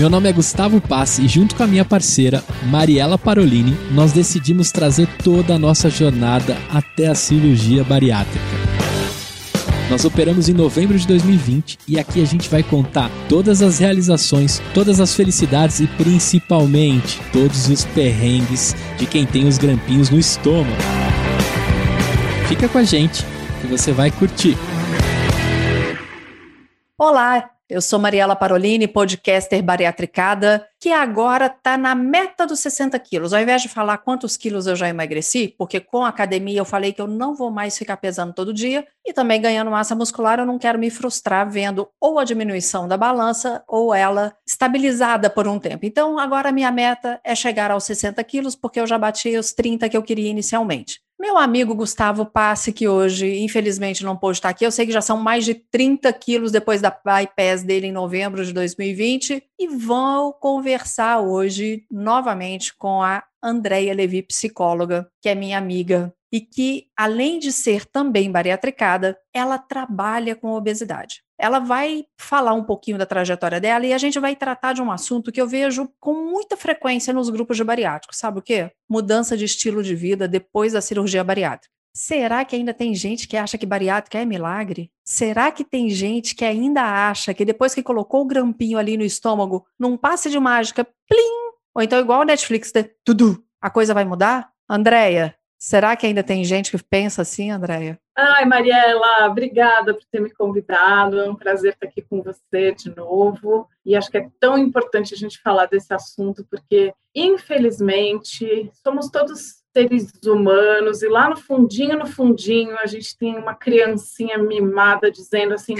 Meu nome é Gustavo Passi e junto com a minha parceira Mariela Parolini, nós decidimos trazer toda a nossa jornada até a cirurgia bariátrica. Nós operamos em novembro de 2020 e aqui a gente vai contar todas as realizações, todas as felicidades e principalmente todos os perrengues de quem tem os grampinhos no estômago. Fica com a gente que você vai curtir. Olá, eu sou Mariela Parolini, podcaster bariatricada, que agora está na meta dos 60 quilos. Ao invés de falar quantos quilos eu já emagreci, porque com a academia eu falei que eu não vou mais ficar pesando todo dia, e também ganhando massa muscular, eu não quero me frustrar vendo ou a diminuição da balança ou ela estabilizada por um tempo. Então, agora a minha meta é chegar aos 60 quilos, porque eu já bati os 30 que eu queria inicialmente. Meu amigo Gustavo Passe, que hoje, infelizmente, não pôde estar aqui, eu sei que já são mais de 30 quilos depois da bypass dele em novembro de 2020, e vou conversar hoje novamente com a Andréia Levi, psicóloga, que é minha amiga, e que, além de ser também bariatricada, ela trabalha com obesidade ela vai falar um pouquinho da trajetória dela e a gente vai tratar de um assunto que eu vejo com muita frequência nos grupos de bariátricos. Sabe o quê? Mudança de estilo de vida depois da cirurgia bariátrica. Será que ainda tem gente que acha que bariátrica é milagre? Será que tem gente que ainda acha que depois que colocou o grampinho ali no estômago, num passe de mágica, plim, ou então igual o Netflix, né? tudo, a coisa vai mudar? Andréia, será que ainda tem gente que pensa assim, Andréia? Ai, Mariela, obrigada por ter me convidado. É um prazer estar aqui com você de novo. E acho que é tão importante a gente falar desse assunto, porque, infelizmente, somos todos seres humanos e lá no fundinho, no fundinho, a gente tem uma criancinha mimada dizendo assim: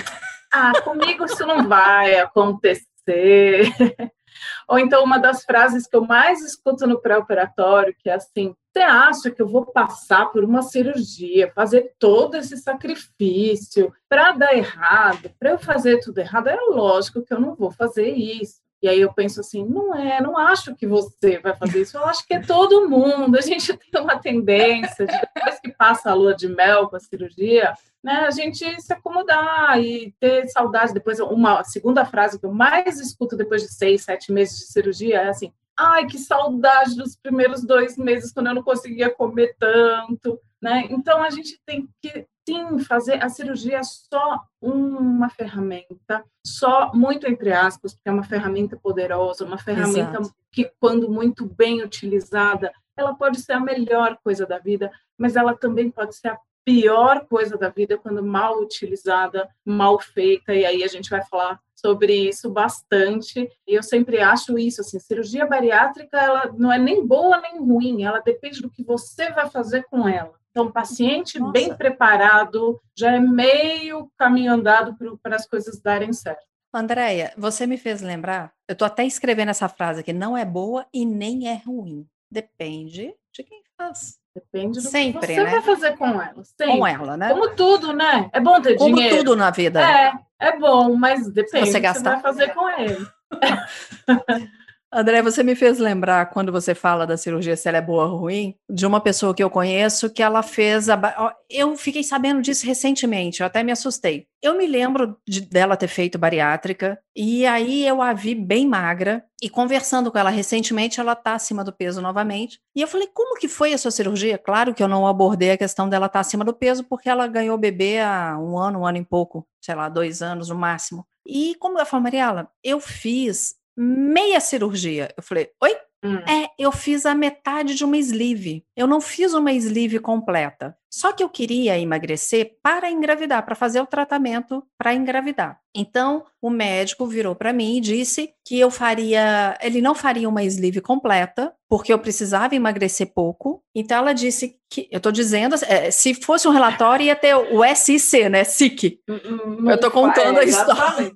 ah, comigo isso não vai acontecer. Ou então, uma das frases que eu mais escuto no pré-operatório, que é assim: você acha que eu vou passar por uma cirurgia, fazer todo esse sacrifício para dar errado, para eu fazer tudo errado? É lógico que eu não vou fazer isso. E aí eu penso assim, não é, não acho que você vai fazer isso, eu acho que é todo mundo. A gente tem uma tendência, de, depois que passa a lua de mel com a cirurgia, né, a gente se acomodar e ter saudade. Depois, uma segunda frase que eu mais escuto depois de seis, sete meses de cirurgia é assim, ai, que saudade dos primeiros dois meses, quando eu não conseguia comer tanto, né? Então, a gente tem que sim, fazer a cirurgia é só uma ferramenta, só muito entre aspas, porque é uma ferramenta poderosa, uma ferramenta Exato. que, quando muito bem utilizada, ela pode ser a melhor coisa da vida, mas ela também pode ser a pior coisa da vida quando mal utilizada, mal feita, e aí a gente vai falar sobre isso bastante. E eu sempre acho isso, assim, cirurgia bariátrica, ela não é nem boa nem ruim, ela depende do que você vai fazer com ela. Então, paciente Nossa. bem preparado já é meio caminho andado para as coisas darem certo. Andréia, você me fez lembrar, eu estou até escrevendo essa frase aqui, não é boa e nem é ruim. Depende de quem faz. Depende do Sempre, que você né? vai fazer com ela. Sempre. Com ela, né? Como tudo, né? É bom ter Como dinheiro. Como tudo na vida. É, é bom, mas depende você do que gastar. você vai fazer com ele. André, você me fez lembrar, quando você fala da cirurgia, se ela é boa ou ruim, de uma pessoa que eu conheço que ela fez. A... Eu fiquei sabendo disso recentemente, eu até me assustei. Eu me lembro de, dela ter feito bariátrica, e aí eu a vi bem magra, e conversando com ela recentemente, ela está acima do peso novamente. E eu falei, como que foi a sua cirurgia? Claro que eu não abordei a questão dela estar tá acima do peso, porque ela ganhou bebê há um ano, um ano e pouco, sei lá, dois anos no máximo. E como ela falou, Mariela, eu fiz meia cirurgia. Eu falei, oi? Hum. É, eu fiz a metade de uma sleeve. Eu não fiz uma sleeve completa. Só que eu queria emagrecer para engravidar, para fazer o tratamento para engravidar. Então, o médico virou para mim e disse que eu faria, ele não faria uma sleeve completa, porque eu precisava emagrecer pouco. Então, ela disse que, eu estou dizendo, é, se fosse um relatório, ia ter o SIC, né? SIC. Hum, hum, eu estou contando a história.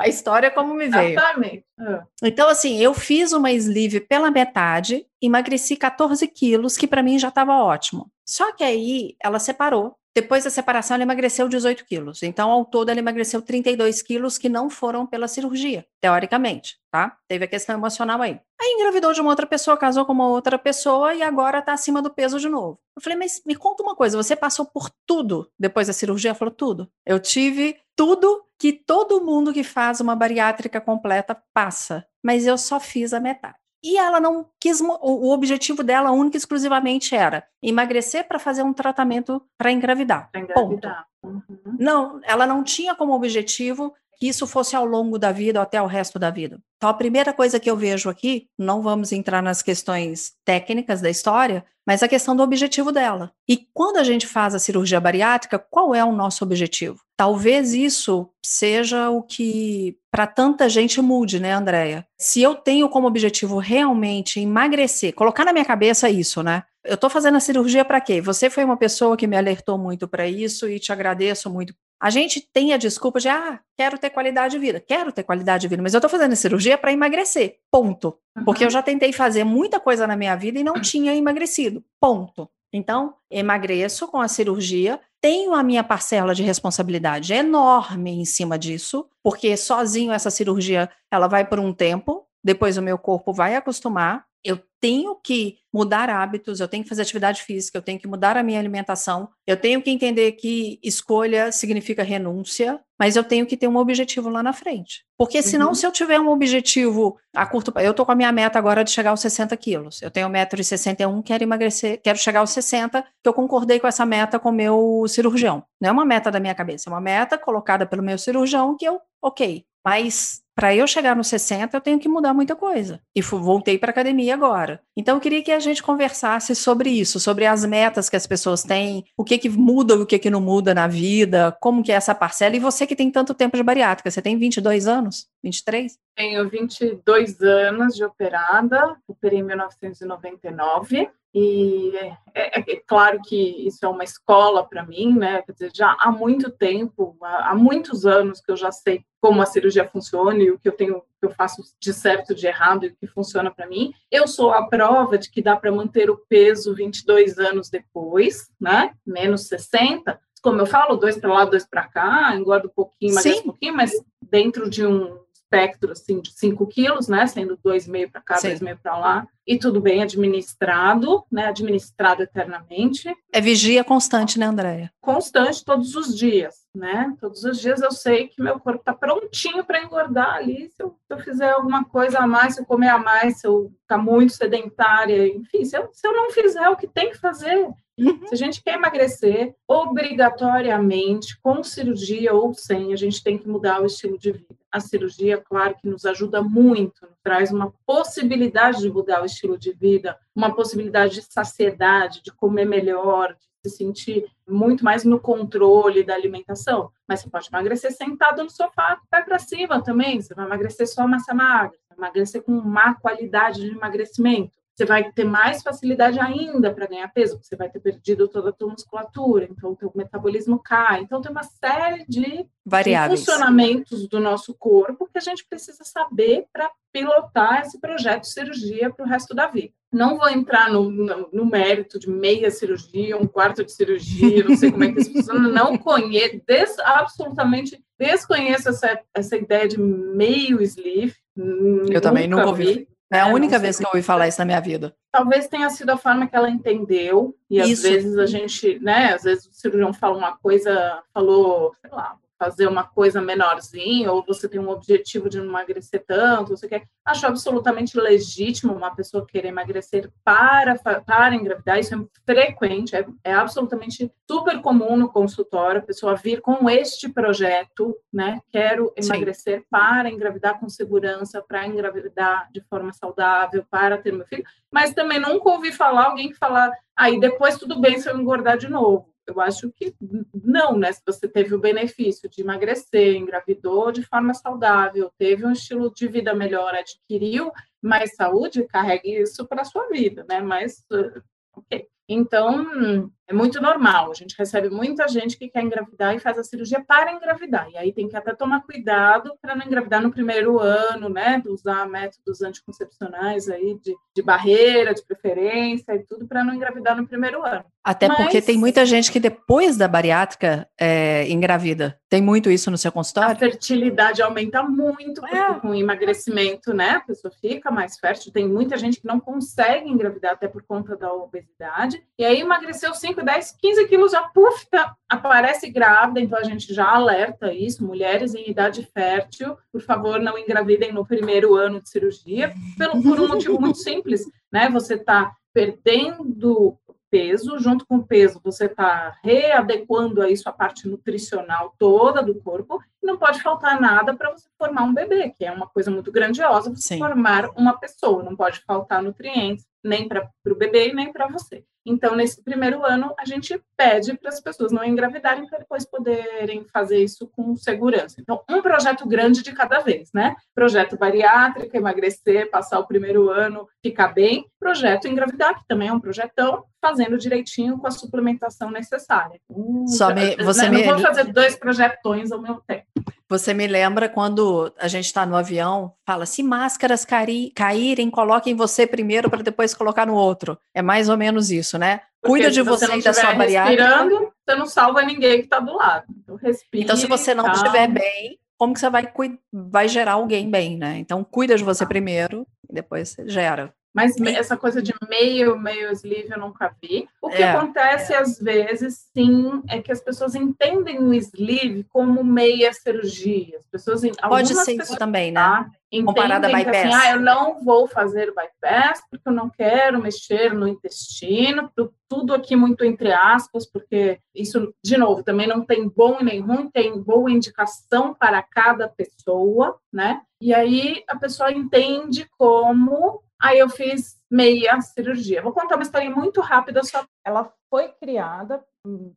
A história é como me veio. Exatamente. Ah. Então, assim, eu fiz uma sleeve pela metade, emagreci 14 quilos, que para mim já estava ótimo. Só que aí ela separou. Depois da separação, ela emagreceu 18 quilos. Então, ao todo, ela emagreceu 32 quilos que não foram pela cirurgia, teoricamente, tá? Teve a questão emocional aí. Aí engravidou de uma outra pessoa, casou com uma outra pessoa e agora tá acima do peso de novo. Eu falei, mas me conta uma coisa, você passou por tudo depois da cirurgia? Ela falou, tudo. Eu tive tudo que todo mundo que faz uma bariátrica completa passa, mas eu só fiz a metade. E ela não quis. O objetivo dela, única e exclusivamente, era emagrecer para fazer um tratamento para engravidar. Pra engravidar. Uhum. Não, ela não tinha como objetivo que isso fosse ao longo da vida ou até o resto da vida. Então, a primeira coisa que eu vejo aqui, não vamos entrar nas questões técnicas da história, mas a questão do objetivo dela. E quando a gente faz a cirurgia bariátrica, qual é o nosso objetivo? Talvez isso seja o que para tanta gente mude, né, Andréia? Se eu tenho como objetivo realmente emagrecer, colocar na minha cabeça isso, né? Eu estou fazendo a cirurgia para quê? Você foi uma pessoa que me alertou muito para isso e te agradeço muito a gente tem a desculpa de, ah, quero ter qualidade de vida, quero ter qualidade de vida, mas eu tô fazendo cirurgia para emagrecer, ponto. Porque eu já tentei fazer muita coisa na minha vida e não tinha emagrecido, ponto. Então, emagreço com a cirurgia, tenho a minha parcela de responsabilidade enorme em cima disso, porque sozinho essa cirurgia ela vai por um tempo, depois o meu corpo vai acostumar, eu tenho que mudar hábitos, eu tenho que fazer atividade física, eu tenho que mudar a minha alimentação, eu tenho que entender que escolha significa renúncia, mas eu tenho que ter um objetivo lá na frente. Porque senão, uhum. se eu tiver um objetivo a curto prazo, eu tô com a minha meta agora de chegar aos 60 quilos. Eu tenho 1,61m, quero emagrecer, quero chegar aos 60, que eu concordei com essa meta com o meu cirurgião. Não é uma meta da minha cabeça, é uma meta colocada pelo meu cirurgião que eu, ok. Mas para eu chegar nos 60, eu tenho que mudar muita coisa. E voltei para academia agora. Então, eu queria que a gente conversasse sobre isso, sobre as metas que as pessoas têm, o que que muda o que que não muda na vida, como que é essa parcela. E você que tem tanto tempo de bariátrica, você tem 22 anos? 23? Tenho 22 anos de operada, operei em 1999. E é, é, é, claro que isso é uma escola para mim, né? Quer dizer, já há muito tempo, há, há, muitos anos que eu já sei como a cirurgia funciona e o que eu tenho, que eu faço de certo, de errado e o que funciona para mim. Eu sou a prova de que dá para manter o peso 22 anos depois, né? Menos 60. Como eu falo, dois para lá, dois para cá, engordo um pouquinho, emagrece um pouquinho, mas dentro de um espectro assim, de 5 quilos, né? Sendo 2,5 para cá, 2,5 para lá, e tudo bem administrado, né? Administrado eternamente. É vigia constante, né, Andréia? Constante todos os dias, né? Todos os dias eu sei que meu corpo está prontinho para engordar ali. Se eu, se eu, fizer alguma coisa a mais, se eu comer a mais, se eu ficar tá muito sedentária, enfim, se eu, se eu não fizer o que tem que fazer, Uhum. Se a gente quer emagrecer, obrigatoriamente, com cirurgia ou sem, a gente tem que mudar o estilo de vida. A cirurgia, claro que nos ajuda muito, traz uma possibilidade de mudar o estilo de vida, uma possibilidade de saciedade, de comer melhor, de se sentir muito mais no controle da alimentação. Mas você pode emagrecer sentado no sofá, pé para cima também. Você vai emagrecer só massa magra, vai emagrecer com má qualidade de emagrecimento você vai ter mais facilidade ainda para ganhar peso, porque você vai ter perdido toda a tua musculatura, então o teu metabolismo cai. Então tem uma série de, de funcionamentos do nosso corpo que a gente precisa saber para pilotar esse projeto de cirurgia para o resto da vida. Não vou entrar no, no, no, mérito de meia cirurgia, um quarto de cirurgia, não sei como é que isso funciona, não conheço, des, absolutamente desconheço essa, essa ideia de meio sleeve. Eu também nunca ouvi. É a é, única vez que eu ouvi falar isso na minha vida. Talvez tenha sido a forma que ela entendeu, e isso. às vezes a gente, né, às vezes o cirurgião fala uma coisa, falou, sei lá, fazer uma coisa menorzinha, ou você tem um objetivo de não emagrecer tanto, você quer. Acho absolutamente legítimo uma pessoa querer emagrecer para, para engravidar, isso é frequente, é, é absolutamente super comum no consultório, a pessoa vir com este projeto, né? Quero emagrecer Sim. para engravidar com segurança, para engravidar de forma saudável, para ter meu filho, mas também nunca ouvi falar alguém que falar, aí ah, depois tudo bem se eu engordar de novo. Eu acho que não, né? Se você teve o benefício de emagrecer, engravidou de forma saudável, teve um estilo de vida melhor, adquiriu mais saúde, carregue isso para a sua vida, né? Mas, uh, ok. Então, é muito normal. A gente recebe muita gente que quer engravidar e faz a cirurgia para engravidar. E aí tem que até tomar cuidado para não engravidar no primeiro ano, né? Usar métodos anticoncepcionais aí de, de barreira, de preferência e tudo para não engravidar no primeiro ano. Até Mas... porque tem muita gente que depois da bariátrica é, engravida. Tem muito isso no seu consultório? A fertilidade aumenta muito é. com o emagrecimento, né? A pessoa fica mais fértil. Tem muita gente que não consegue engravidar até por conta da obesidade 15, e aí emagreceu 5, 10, 15 quilos, já puf, tá, aparece grávida, então a gente já alerta isso, mulheres em idade fértil, por favor, não engravidem no primeiro ano de cirurgia, pelo, por um motivo muito simples, né? Você está perdendo peso, junto com o peso, você está readequando aí sua parte nutricional toda do corpo, e não pode faltar nada para você formar um bebê, que é uma coisa muito grandiosa, você Sim. formar uma pessoa, não pode faltar nutrientes, nem para o bebê e nem para você. Então, nesse primeiro ano, a gente pede para as pessoas não engravidarem para depois poderem fazer isso com segurança. Então, um projeto grande de cada vez, né? Projeto bariátrico, emagrecer, passar o primeiro ano, ficar bem. Projeto engravidar, que também é um projetão, fazendo direitinho com a suplementação necessária. Hum, Só me, você né? me... Não vou fazer dois projetões ao mesmo tempo. Você me lembra quando a gente está no avião, fala: se máscaras caírem, coloquem você primeiro para depois colocar no outro. É mais ou menos isso, né? Porque Cuida de você, você e da sua bariátrica. Respirando, você não salva ninguém que está do lado. Então, respira. Então, se você não estiver bem, como que você vai, vai gerar alguém bem, né? Então, cuida de você primeiro e depois você gera. Mas essa coisa de meio, meio sleeve eu nunca vi. O que é, acontece é. às vezes, sim, é que as pessoas entendem o sleeve como meia cirurgia. As pessoas, Pode ser isso também, né? Tá, Comparada a bypass. Assim, ah, eu não vou fazer bypass porque eu não quero mexer no intestino, tudo aqui muito entre aspas, porque isso, de novo, também não tem bom e nem ruim, tem boa indicação para cada pessoa, né? E aí a pessoa entende como Aí eu fiz meia cirurgia. Vou contar uma história muito rápida só. Ela foi criada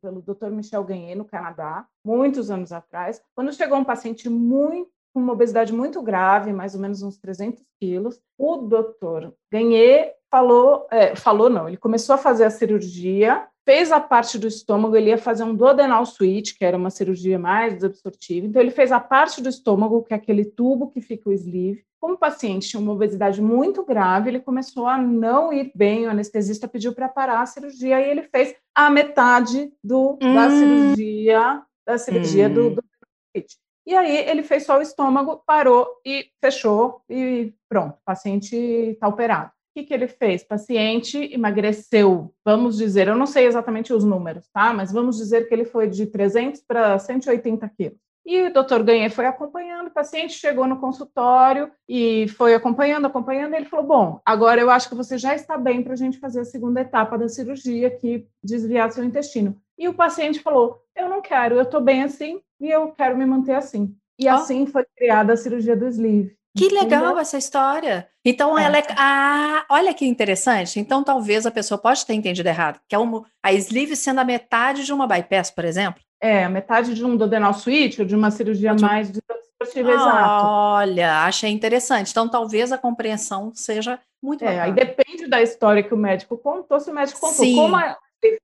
pelo Dr. Michel Ganhé no Canadá, muitos anos atrás, quando chegou um paciente muito com uma obesidade muito grave, mais ou menos uns 300 quilos, o doutor Ganhé falou, é, falou não, ele começou a fazer a cirurgia fez a parte do estômago, ele ia fazer um duodenal switch, que era uma cirurgia mais desabsortiva. Então, ele fez a parte do estômago, que é aquele tubo que fica o sleeve. Como o paciente tinha uma obesidade muito grave, ele começou a não ir bem, o anestesista pediu para parar a cirurgia e ele fez a metade do, hum. da cirurgia, da cirurgia hum. do, do switch. E aí ele fez só o estômago, parou e fechou e pronto, o paciente está operado que, que ele fez? Paciente emagreceu, vamos dizer, eu não sei exatamente os números, tá? Mas vamos dizer que ele foi de 300 para 180 quilos. E o doutor Ganhê foi acompanhando, o paciente chegou no consultório e foi acompanhando, acompanhando, e ele falou, bom, agora eu acho que você já está bem para a gente fazer a segunda etapa da cirurgia, que desviar seu intestino. E o paciente falou, eu não quero, eu estou bem assim e eu quero me manter assim. E oh. assim foi criada a cirurgia do sleeve. Que legal essa história. Então, é. ela é. Ah, olha que interessante. Então, talvez a pessoa pode ter entendido errado. Que é uma, a sleeve sendo a metade de uma bypass, por exemplo. É, a metade de um duodenal switch ou de uma cirurgia de... mais desobstrutiva, ah, exato. Olha, achei interessante. Então, talvez a compreensão seja muito É, aí depende da história que o médico contou. Se o médico contou Sim. como a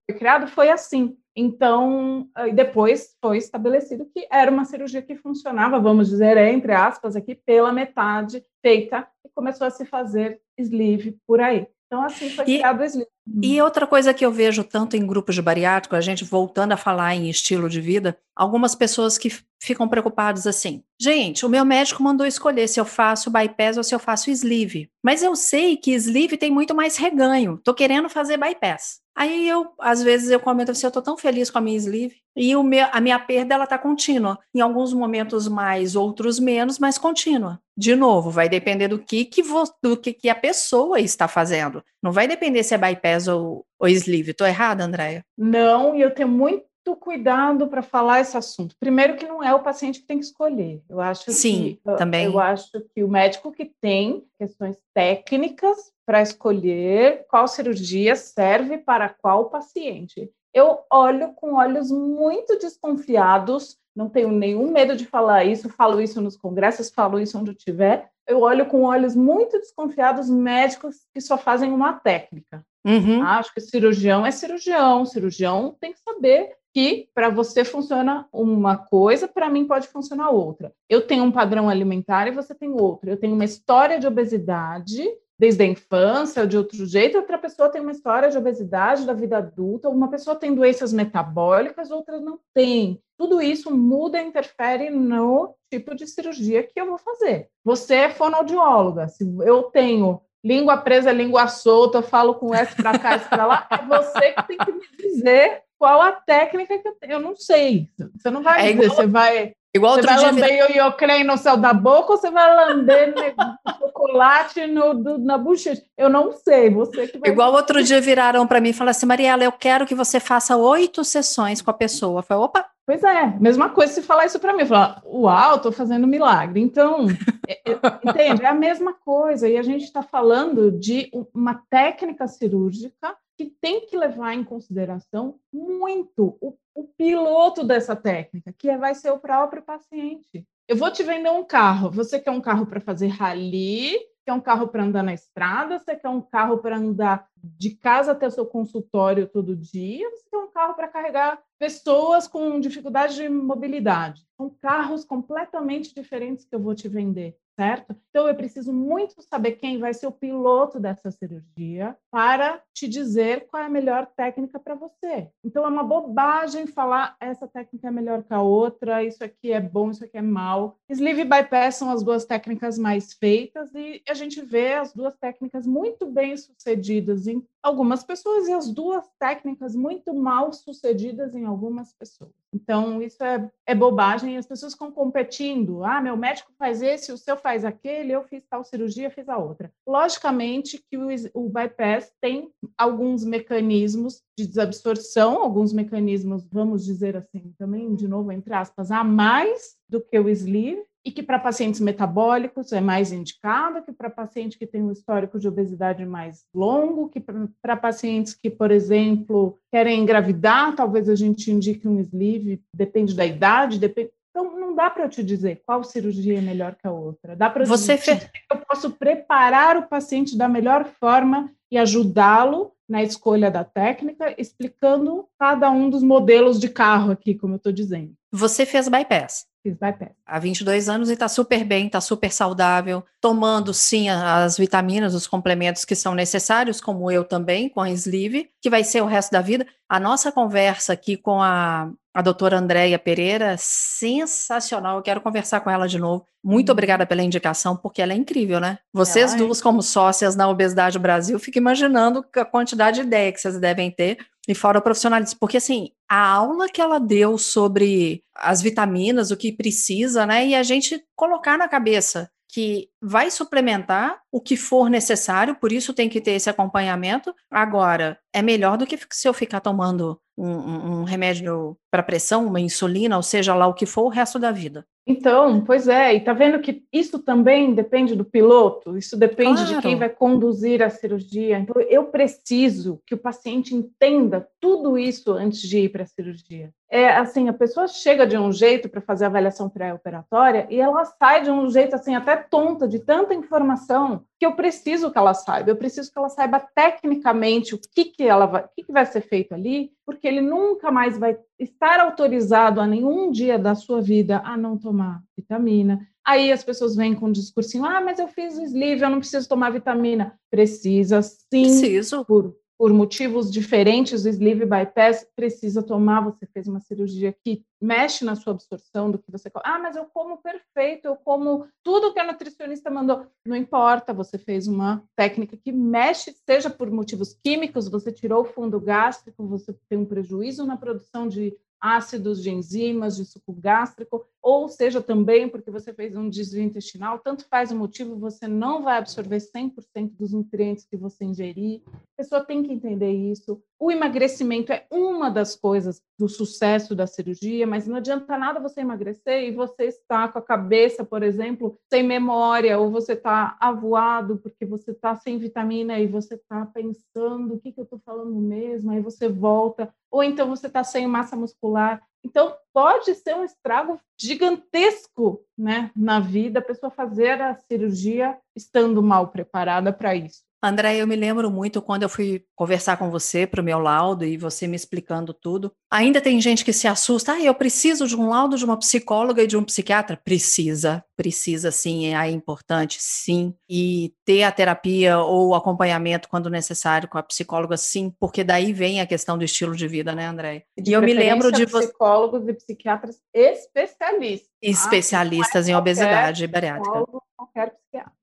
foi criado, foi assim. Então, depois foi estabelecido que era uma cirurgia que funcionava, vamos dizer, entre aspas, aqui, pela metade feita, e começou a se fazer sleeve por aí. Então, assim foi e, criado o sleeve. E outra coisa que eu vejo tanto em grupos de bariátrico, a gente voltando a falar em estilo de vida, algumas pessoas que ficam preocupadas assim: gente, o meu médico mandou escolher se eu faço bypass ou se eu faço sleeve. Mas eu sei que sleeve tem muito mais reganho. Tô querendo fazer bypass. Aí eu, às vezes, eu comento assim, eu tô tão feliz com a minha sleeve e o meu, a minha perda ela tá contínua. Em alguns momentos mais, outros menos, mas contínua. De novo, vai depender do que que, vo, do que, que a pessoa está fazendo. Não vai depender se é bypass ou, ou sleeve. Tô errada, Andréia? Não, e eu tenho muito cuidado para falar esse assunto. Primeiro que não é o paciente que tem que escolher. Eu acho Sim, que, também. Eu acho que o médico que tem questões técnicas para escolher qual cirurgia serve para qual paciente. Eu olho com olhos muito desconfiados, não tenho nenhum medo de falar isso, falo isso nos congressos, falo isso onde eu tiver. Eu olho com olhos muito desconfiados médicos que só fazem uma técnica. Uhum. Acho que cirurgião é cirurgião, cirurgião tem que saber que para você funciona uma coisa, para mim pode funcionar outra. Eu tenho um padrão alimentar e você tem outro. Eu tenho uma história de obesidade desde a infância ou de outro jeito, outra pessoa tem uma história de obesidade da vida adulta, uma pessoa tem doenças metabólicas, outra não tem. Tudo isso muda e interfere no tipo de cirurgia que eu vou fazer. Você é fonoaudióloga, se eu tenho língua presa, língua solta, falo com S para cá, S para lá. É você que tem que me dizer qual a técnica que eu tenho. Eu não sei. Você não vai é dizer, igual, você vai. Igual você vai lamber o iocrem no céu da boca ou você vai lamber chocolate no, do, na bochecha? Eu não sei, você que vai. Igual outro dia viraram para mim e falaram assim, Mariela, eu quero que você faça oito sessões com a pessoa. Eu falei, opa, Pois é, mesma coisa se falar isso para mim, falar, uau, estou fazendo milagre. Então, é, é, entende? É a mesma coisa. E a gente está falando de uma técnica cirúrgica que tem que levar em consideração muito o, o piloto dessa técnica, que vai ser o próprio paciente. Eu vou te vender um carro. Você quer um carro para fazer rally? Quer um carro para andar na estrada? Você quer um carro para andar de casa até o seu consultório todo dia? Você quer um carro para carregar pessoas com dificuldade de mobilidade. São carros completamente diferentes que eu vou te vender, certo? Então eu preciso muito saber quem vai ser o piloto dessa cirurgia para te dizer qual é a melhor técnica para você. Então é uma bobagem falar essa técnica é melhor que a outra, isso aqui é bom, isso aqui é mal. Sleeve bypass são as duas técnicas mais feitas e a gente vê as duas técnicas muito bem sucedidas em algumas pessoas e as duas técnicas muito mal sucedidas em algumas pessoas. Então, isso é, é bobagem, as pessoas ficam competindo. Ah, meu médico faz esse, o seu faz aquele, eu fiz tal cirurgia, fiz a outra. Logicamente que o, o bypass tem alguns mecanismos de desabsorção, alguns mecanismos, vamos dizer assim, também, de novo, entre aspas, a mais do que o sleeve, e que para pacientes metabólicos é mais indicado, que para paciente que tem um histórico de obesidade mais longo, que para pacientes que, por exemplo, querem engravidar, talvez a gente indique um sleeve, depende da idade, depende. Então, não dá para eu te dizer qual cirurgia é melhor que a outra. Dá para Você dizer eu posso preparar o paciente da melhor forma e ajudá-lo na escolha da técnica, explicando cada um dos modelos de carro aqui, como eu estou dizendo. Você fez bypass? Fiz bypass. Há 22 anos e está super bem, está super saudável, tomando sim as vitaminas, os complementos que são necessários, como eu também, com a Sleeve, que vai ser o resto da vida. A nossa conversa aqui com a, a doutora Andréia Pereira, sensacional. Eu quero conversar com ela de novo. Muito uhum. obrigada pela indicação, porque ela é incrível, né? Vocês é duas, como sócias na Obesidade Brasil, fico imaginando a quantidade de ideia que vocês devem ter e fora o profissionalismo, porque assim, a aula que ela deu sobre as vitaminas, o que precisa, né? E a gente colocar na cabeça que vai suplementar o que for necessário, por isso tem que ter esse acompanhamento. Agora, é melhor do que se eu ficar tomando um, um, remédio para pressão, uma insulina, ou seja lá o que for, o resto da vida. Então, pois é, e tá vendo que isso também depende do piloto, isso depende claro. de quem vai conduzir a cirurgia. Então, eu preciso que o paciente entenda tudo isso antes de ir para a cirurgia. É assim, a pessoa chega de um jeito para fazer a avaliação pré-operatória e ela sai de um jeito assim até tonta de tanta informação que eu preciso que ela saiba. Eu preciso que ela saiba tecnicamente o que que ela vai, o que, que vai ser feito ali, porque ele nunca mais vai estar autorizado a nenhum dia da sua vida a não tomar vitamina. Aí as pessoas vêm com um discursinho: ah, mas eu fiz o sleeve, eu não preciso tomar vitamina. Precisa sim, preciso. por por motivos diferentes, o sleeve bypass precisa tomar. Você fez uma cirurgia que mexe na sua absorção do que você come. Ah, mas eu como perfeito, eu como tudo que a nutricionista mandou. Não importa, você fez uma técnica que mexe, seja por motivos químicos, você tirou o fundo gástrico, você tem um prejuízo na produção de ácidos, de enzimas, de suco gástrico, ou seja também porque você fez um desvio intestinal, tanto faz o motivo, você não vai absorver 100% dos nutrientes que você ingerir. A pessoa tem que entender isso. O emagrecimento é uma das coisas do sucesso da cirurgia, mas não adianta nada você emagrecer e você está com a cabeça, por exemplo, sem memória, ou você está avoado porque você está sem vitamina e você está pensando o que, que eu estou falando mesmo, aí você volta, ou então você está sem massa muscular. Então, pode ser um estrago gigantesco né, na vida, a pessoa fazer a cirurgia estando mal preparada para isso. André, eu me lembro muito quando eu fui conversar com você para o meu laudo e você me explicando tudo. Ainda tem gente que se assusta. Ah, eu preciso de um laudo de uma psicóloga e de um psiquiatra? Precisa, precisa sim, é importante, sim. E ter a terapia ou o acompanhamento quando necessário com a psicóloga, sim, porque daí vem a questão do estilo de vida, né, André? E eu me lembro de psicólogos e psiquiatras especialistas. Especialistas tá? em obesidade e bariátrica. Qualquer psiquiatra.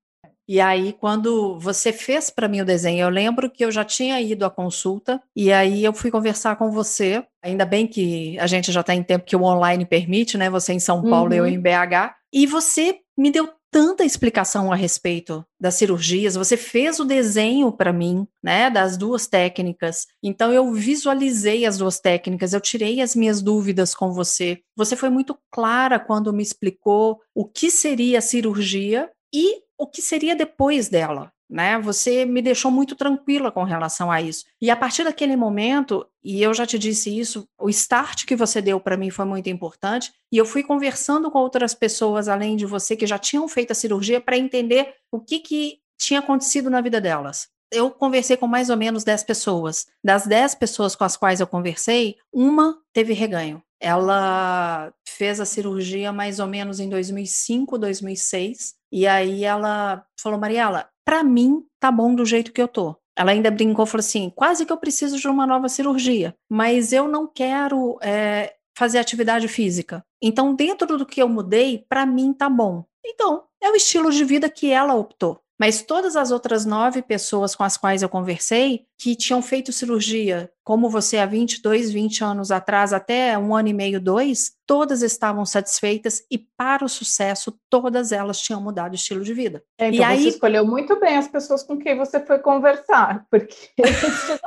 E aí, quando você fez para mim o desenho, eu lembro que eu já tinha ido à consulta, e aí eu fui conversar com você. Ainda bem que a gente já está em tempo que o online permite, né? Você em São Paulo, uhum. eu em BH. E você me deu tanta explicação a respeito das cirurgias, você fez o desenho para mim, né, das duas técnicas. Então eu visualizei as duas técnicas, eu tirei as minhas dúvidas com você. Você foi muito clara quando me explicou o que seria a cirurgia e o que seria depois dela né? Você me deixou muito tranquila com relação a isso. E a partir daquele momento, e eu já te disse isso, o start que você deu para mim foi muito importante, e eu fui conversando com outras pessoas além de você que já tinham feito a cirurgia para entender o que que tinha acontecido na vida delas. Eu conversei com mais ou menos 10 pessoas. Das 10 pessoas com as quais eu conversei, uma teve reganho. Ela fez a cirurgia mais ou menos em 2005, 2006. E aí ela falou, Mariela, para mim tá bom do jeito que eu tô. Ela ainda brincou, falou assim, quase que eu preciso de uma nova cirurgia, mas eu não quero é, fazer atividade física. Então, dentro do que eu mudei, para mim tá bom. Então, é o estilo de vida que ela optou. Mas todas as outras nove pessoas com as quais eu conversei, que tinham feito cirurgia, como você há 22, 20 anos atrás, até um ano e meio, dois, todas estavam satisfeitas e, para o sucesso, todas elas tinham mudado o estilo de vida. É, então e aí... você escolheu muito bem as pessoas com quem você foi conversar, porque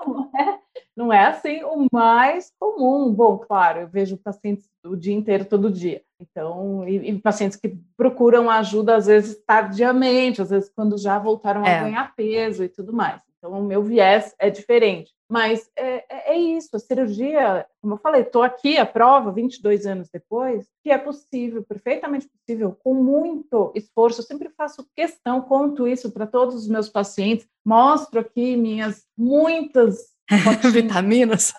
não é, não é assim o mais comum. Bom, claro, eu vejo pacientes o dia inteiro, todo dia. Então, e, e, pacientes que procuram ajuda, às vezes, tardiamente, às vezes, quando já voltaram é. a ganhar peso e tudo mais. Então, o meu viés é diferente. Mas é, é, é isso, a cirurgia, como eu falei, estou aqui, a prova, 22 anos depois, que é possível, perfeitamente possível, com muito esforço. Eu sempre faço questão, conto isso para todos os meus pacientes, mostro aqui minhas muitas vitaminas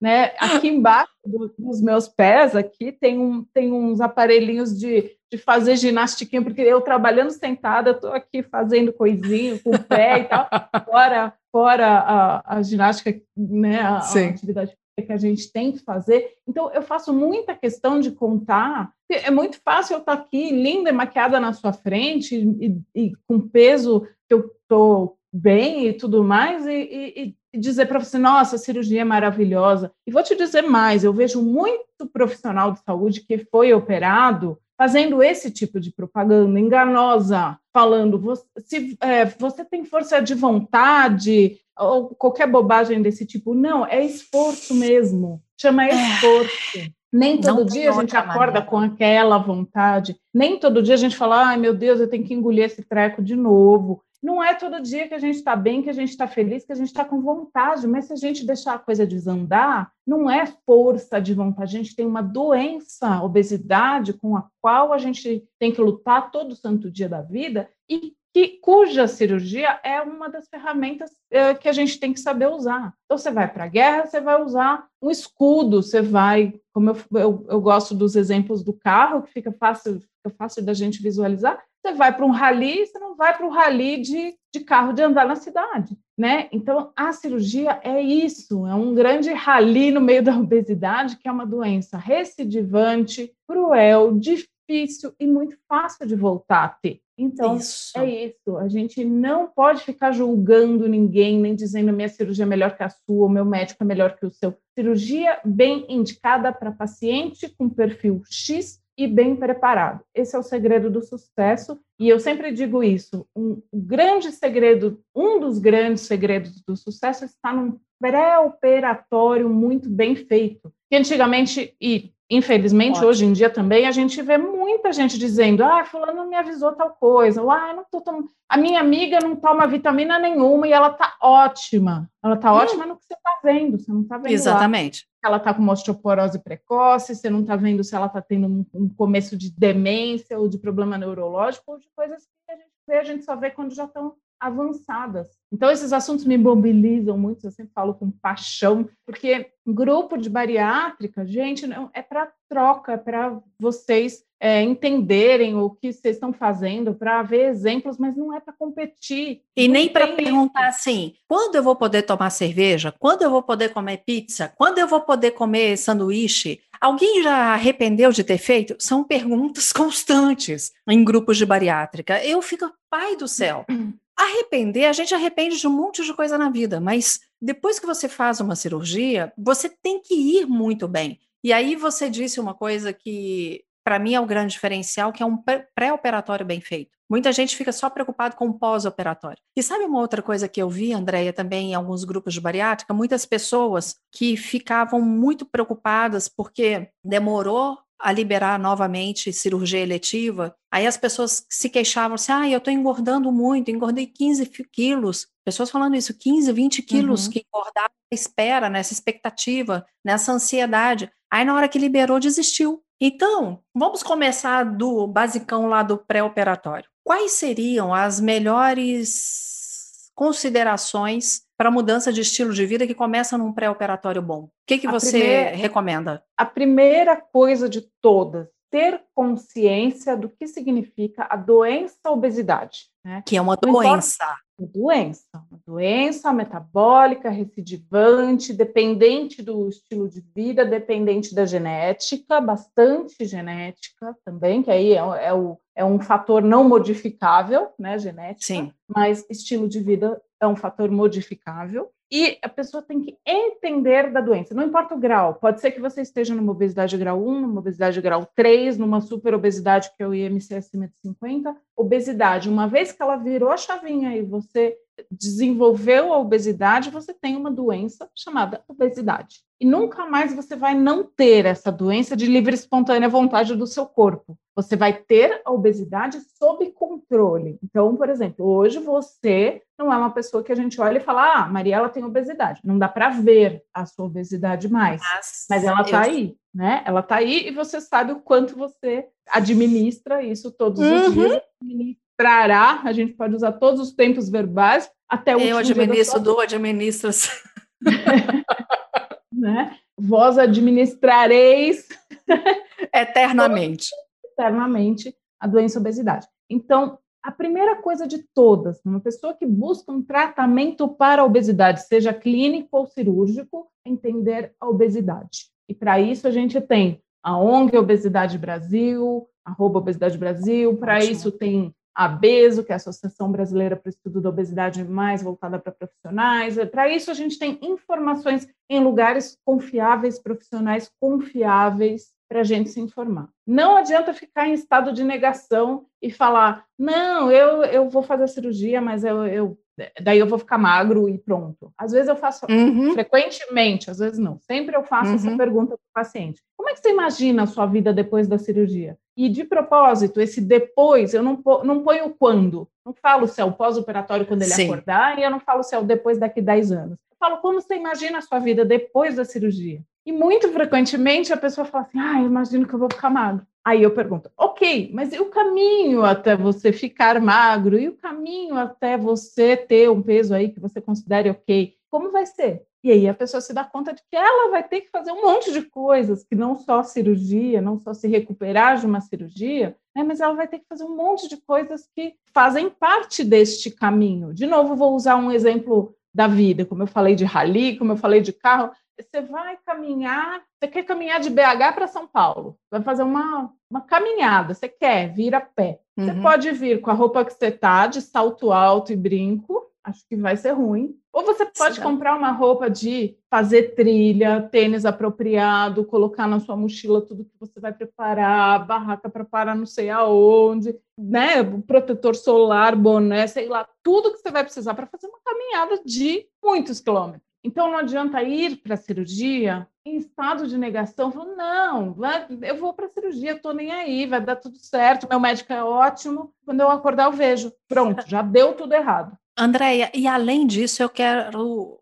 né? Aqui embaixo do, dos meus pés, aqui tem, um, tem uns aparelhinhos de, de fazer ginástica, porque eu trabalhando sentada, estou aqui fazendo coisinho com o pé e tal, fora, fora a, a ginástica, né? A, a atividade que a gente tem que fazer. Então, eu faço muita questão de contar. É muito fácil eu estar aqui, linda e maquiada na sua frente, e, e com peso que eu estou bem e tudo mais, e, e, e dizer para você, nossa, a cirurgia é maravilhosa. E vou te dizer mais, eu vejo muito profissional de saúde que foi operado fazendo esse tipo de propaganda enganosa, falando você, se é, você tem força de vontade ou qualquer bobagem desse tipo. Não, é esforço mesmo. Chama é. esforço. Nem todo Não dia a gente acorda maneira. com aquela vontade. Nem todo dia a gente fala, ai meu Deus, eu tenho que engolir esse treco de novo. Não é todo dia que a gente está bem, que a gente está feliz, que a gente está com vontade, mas se a gente deixar a coisa desandar, não é força de vontade, a gente tem uma doença, obesidade, com a qual a gente tem que lutar todo santo dia da vida e que, cuja cirurgia é uma das ferramentas é, que a gente tem que saber usar. Então, você vai para a guerra, você vai usar um escudo, você vai, como eu, eu, eu gosto dos exemplos do carro, que fica fácil, fica fácil da gente visualizar, você vai para um rally, você não vai para um rally de, de carro de andar na cidade, né? Então, a cirurgia é isso, é um grande rally no meio da obesidade, que é uma doença recidivante, cruel, difícil e muito fácil de voltar a ter. Então, isso. é isso. A gente não pode ficar julgando ninguém, nem dizendo minha cirurgia é melhor que a sua, o meu médico é melhor que o seu. Cirurgia bem indicada para paciente com perfil X e bem preparado. Esse é o segredo do sucesso. E eu sempre digo isso: um grande segredo, um dos grandes segredos do sucesso está num pré-operatório muito bem feito. Que antigamente, e infelizmente Ótimo. hoje em dia também, a gente vê muita gente dizendo: ah, fulano me avisou tal coisa, ou ah, não tô tom... a minha amiga não toma vitamina nenhuma e ela tá ótima. Ela tá hum. ótima no que você tá vendo, você não tá vendo. Exatamente. Ela está com uma osteoporose precoce, você não está vendo se ela está tendo um, um, começo de demência ou de problema neurológico ou de coisas que a gente vê, a gente só vê quando já estão avançadas. Então, esses assuntos me mobilizam muito, eu sempre falo com paixão, porque grupo de bariátrica, gente, não, é para troca, é para vocês é, entenderem o que vocês estão fazendo, para ver exemplos, mas não é para competir. E nem para perguntar assim: quando eu vou poder tomar cerveja? Quando eu vou poder comer pizza? Quando eu vou poder comer sanduíche? Alguém já arrependeu de ter feito? São perguntas constantes em grupos de bariátrica. Eu fico, pai do céu. Arrepender, a gente arrepende de um monte de coisa na vida, mas depois que você faz uma cirurgia, você tem que ir muito bem. E aí você disse uma coisa que para mim é o grande diferencial, que é um pré-operatório bem feito. Muita gente fica só preocupado com o pós-operatório. E sabe uma outra coisa que eu vi, Andréia, também em alguns grupos de bariátrica? Muitas pessoas que ficavam muito preocupadas porque demorou a liberar novamente cirurgia eletiva, aí as pessoas se queixavam assim, ah, eu estou engordando muito, engordei 15 quilos. Pessoas falando isso, 15, 20 quilos uhum. que engordaram espera, nessa expectativa, nessa ansiedade. Aí na hora que liberou, desistiu. Então, vamos começar do basicão lá do pré-operatório. Quais seriam as melhores considerações para mudança de estilo de vida que começa num pré-operatório bom? O que, que você primeira, recomenda? A primeira coisa de todas, ter consciência do que significa a doença obesidade. Né? Que é uma Não doença. Importa, doença, uma doença metabólica, recidivante, dependente do estilo de vida, dependente da genética, bastante genética também, que aí é, é, o, é um fator não modificável, né, genética, Sim. mas estilo de vida é um fator modificável. E a pessoa tem que entender da doença, não importa o grau. Pode ser que você esteja numa obesidade grau 1, numa obesidade grau 3, numa super obesidade que é o IMC acima de 50. Obesidade, uma vez que ela virou a chavinha e você desenvolveu a obesidade, você tem uma doença chamada obesidade. E nunca mais você vai não ter essa doença de livre e espontânea vontade do seu corpo. Você vai ter a obesidade sob controle. Então, por exemplo, hoje você não é uma pessoa que a gente olha e fala: "Ah, Mariela tem obesidade". Não dá para ver a sua obesidade mais, mas, mas ela está eu... aí, né? Ela está aí e você sabe o quanto você administra isso todos uhum. os dias trará, a gente pode usar todos os tempos verbais até o Eu administro, dou, administro. né? Vós administrareis eternamente. eternamente a doença obesidade. Então, a primeira coisa de todas, uma pessoa que busca um tratamento para a obesidade, seja clínico ou cirúrgico, entender a obesidade. E para isso a gente tem a ONG Obesidade Brasil, arroba Obesidade Brasil, para isso tem a BESO, que é a Associação Brasileira para o Estudo da Obesidade mais voltada para profissionais. Para isso, a gente tem informações em lugares confiáveis, profissionais confiáveis, para a gente se informar. Não adianta ficar em estado de negação e falar, não, eu, eu vou fazer a cirurgia, mas eu, eu daí eu vou ficar magro e pronto. Às vezes eu faço uhum. frequentemente, às vezes não. Sempre eu faço uhum. essa pergunta para o paciente. Como é que você imagina a sua vida depois da cirurgia? E de propósito, esse depois, eu não, não ponho quando. Não falo se é o pós-operatório quando ele Sim. acordar, e eu não falo se é o depois daqui 10 anos. Eu falo como você imagina a sua vida depois da cirurgia. E muito frequentemente a pessoa fala assim: ah, eu imagino que eu vou ficar magro. Aí eu pergunto, ok, mas e o caminho até você ficar magro? E o caminho até você ter um peso aí que você considere ok? Como vai ser? E aí a pessoa se dá conta de que ela vai ter que fazer um monte de coisas, que não só cirurgia, não só se recuperar de uma cirurgia, né, mas ela vai ter que fazer um monte de coisas que fazem parte deste caminho. De novo, vou usar um exemplo da vida, como eu falei de rally, como eu falei de carro. Você vai caminhar, você quer caminhar de BH para São Paulo, vai fazer uma, uma caminhada, você quer vir a pé. Você uhum. pode vir com a roupa que você está, de salto alto e brinco, acho que vai ser ruim. Ou você pode Sim. comprar uma roupa de fazer trilha, tênis apropriado, colocar na sua mochila tudo que você vai preparar, barraca para parar não sei aonde, né? Protetor solar, boné, sei lá, tudo que você vai precisar para fazer uma caminhada de muitos quilômetros. Então não adianta ir para a cirurgia em estado de negação, falando, não, vai, eu vou para a cirurgia, estou nem aí, vai dar tudo certo, meu médico é ótimo, quando eu acordar eu vejo. Pronto, já deu tudo errado. Andréia, e além disso, eu quero.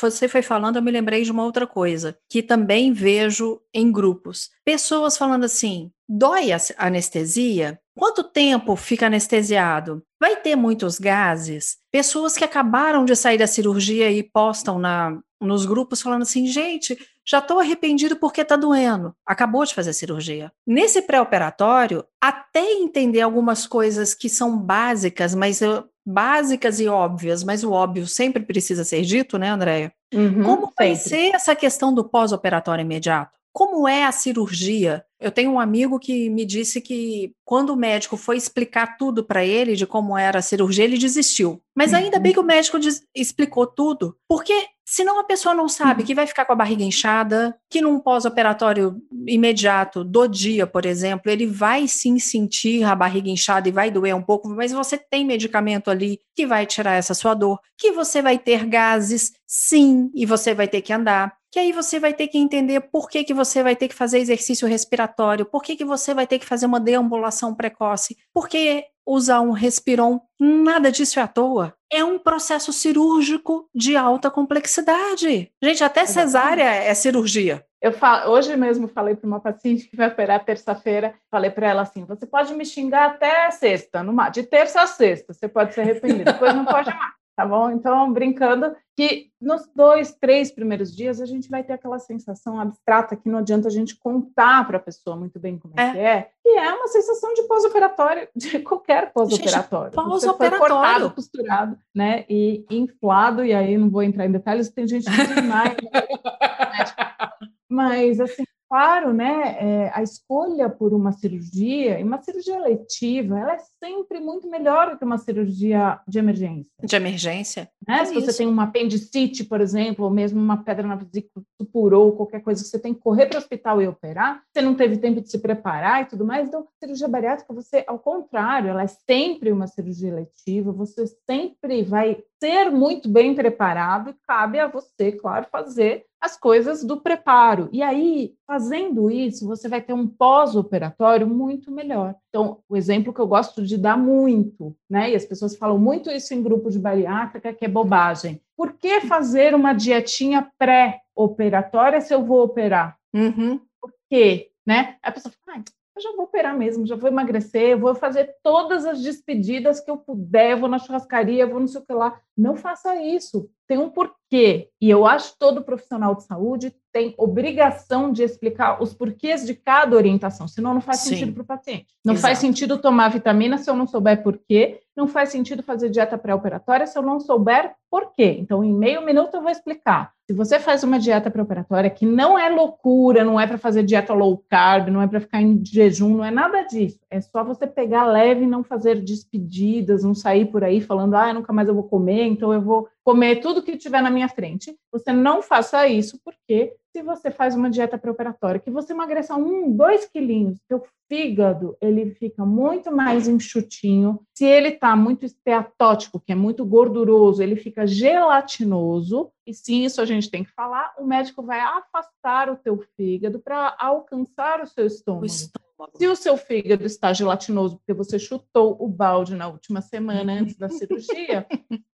Você foi falando, eu me lembrei de uma outra coisa, que também vejo em grupos. Pessoas falando assim: Dói a anestesia? Quanto tempo fica anestesiado? Vai ter muitos gases? Pessoas que acabaram de sair da cirurgia e postam na, nos grupos falando assim, gente, já estou arrependido porque está doendo. Acabou de fazer a cirurgia. Nesse pré-operatório, até entender algumas coisas que são básicas, mas eu, básicas e óbvias, mas o óbvio sempre precisa ser dito, né, Andréia? Uhum, Como vai sempre. ser essa questão do pós-operatório imediato? Como é a cirurgia? Eu tenho um amigo que me disse que quando o médico foi explicar tudo para ele de como era a cirurgia, ele desistiu. Mas ainda bem que o médico explicou tudo, porque senão a pessoa não sabe que vai ficar com a barriga inchada, que num pós-operatório imediato do dia, por exemplo, ele vai sim sentir a barriga inchada e vai doer um pouco, mas você tem medicamento ali que vai tirar essa sua dor, que você vai ter gases, sim, e você vai ter que andar que aí você vai ter que entender por que, que você vai ter que fazer exercício respiratório, por que, que você vai ter que fazer uma deambulação precoce, por que usar um respiron, nada disso é à toa. É um processo cirúrgico de alta complexidade. Gente, até cesárea é cirurgia. Eu falo, hoje mesmo falei para uma paciente que vai operar terça-feira, falei para ela assim: você pode me xingar até sexta, numa, de terça a sexta, você pode ser arrependido, depois não pode mais tá bom? Então, brincando que nos dois, três primeiros dias a gente vai ter aquela sensação abstrata que não adianta a gente contar para a pessoa muito bem como é, é que é, e é uma sensação de pós-operatório, de qualquer pós-operatório. Pós-operatório. costurado, né, e inflado, e aí não vou entrar em detalhes, tem gente que demais, né? mas assim, claro, né, é, a escolha por uma cirurgia, e uma cirurgia letiva, ela é sempre muito melhor do que uma cirurgia de emergência. De emergência? Né? É Se isso. você tem uma apendicite, por exemplo, ou mesmo uma pedra na vesícula supurou, qualquer coisa, você tem que correr para o hospital e operar, você não teve tempo de se preparar e tudo mais, então, cirurgia bariátrica, você, ao contrário, ela é sempre uma cirurgia letiva, você sempre vai ser muito bem preparado cabe a você, claro, fazer as coisas do preparo. E aí, fazendo isso, você vai ter um pós-operatório muito melhor. Então, o exemplo que eu gosto de dar muito, né? E as pessoas falam muito isso em grupo de bariátrica, que é bobagem. Por que fazer uma dietinha pré-operatória se eu vou operar? Uhum. Por quê? Né? A pessoa fala, ah, eu já vou operar mesmo, já vou emagrecer, vou fazer todas as despedidas que eu puder, vou na churrascaria, vou não sei o que lá. Não faça isso. Tem um porquê. E eu acho todo profissional de saúde tem obrigação de explicar os porquês de cada orientação, senão não faz Sim. sentido para o paciente. Não Exato. faz sentido tomar vitamina se eu não souber porquê, não faz sentido fazer dieta pré-operatória se eu não souber porquê. Então, em meio minuto, eu vou explicar. Se você faz uma dieta pré-operatória que não é loucura, não é para fazer dieta low carb, não é para ficar em jejum, não é nada disso. É só você pegar leve e não fazer despedidas, não sair por aí falando, ah, nunca mais eu vou comer, então eu vou comer tudo que tiver na minha frente. Você não faça isso, porque se você faz uma dieta pré-operatória, que você emagreça um, dois quilinhos, seu fígado ele fica muito mais enxutinho. Se ele está muito esteatótico, que é muito gorduroso, ele fica gelatinoso. E sim, isso a gente tem que falar. O médico vai afastar o teu fígado para alcançar o seu estômago. O estômago. Se o seu fígado está gelatinoso porque você chutou o balde na última semana antes da cirurgia,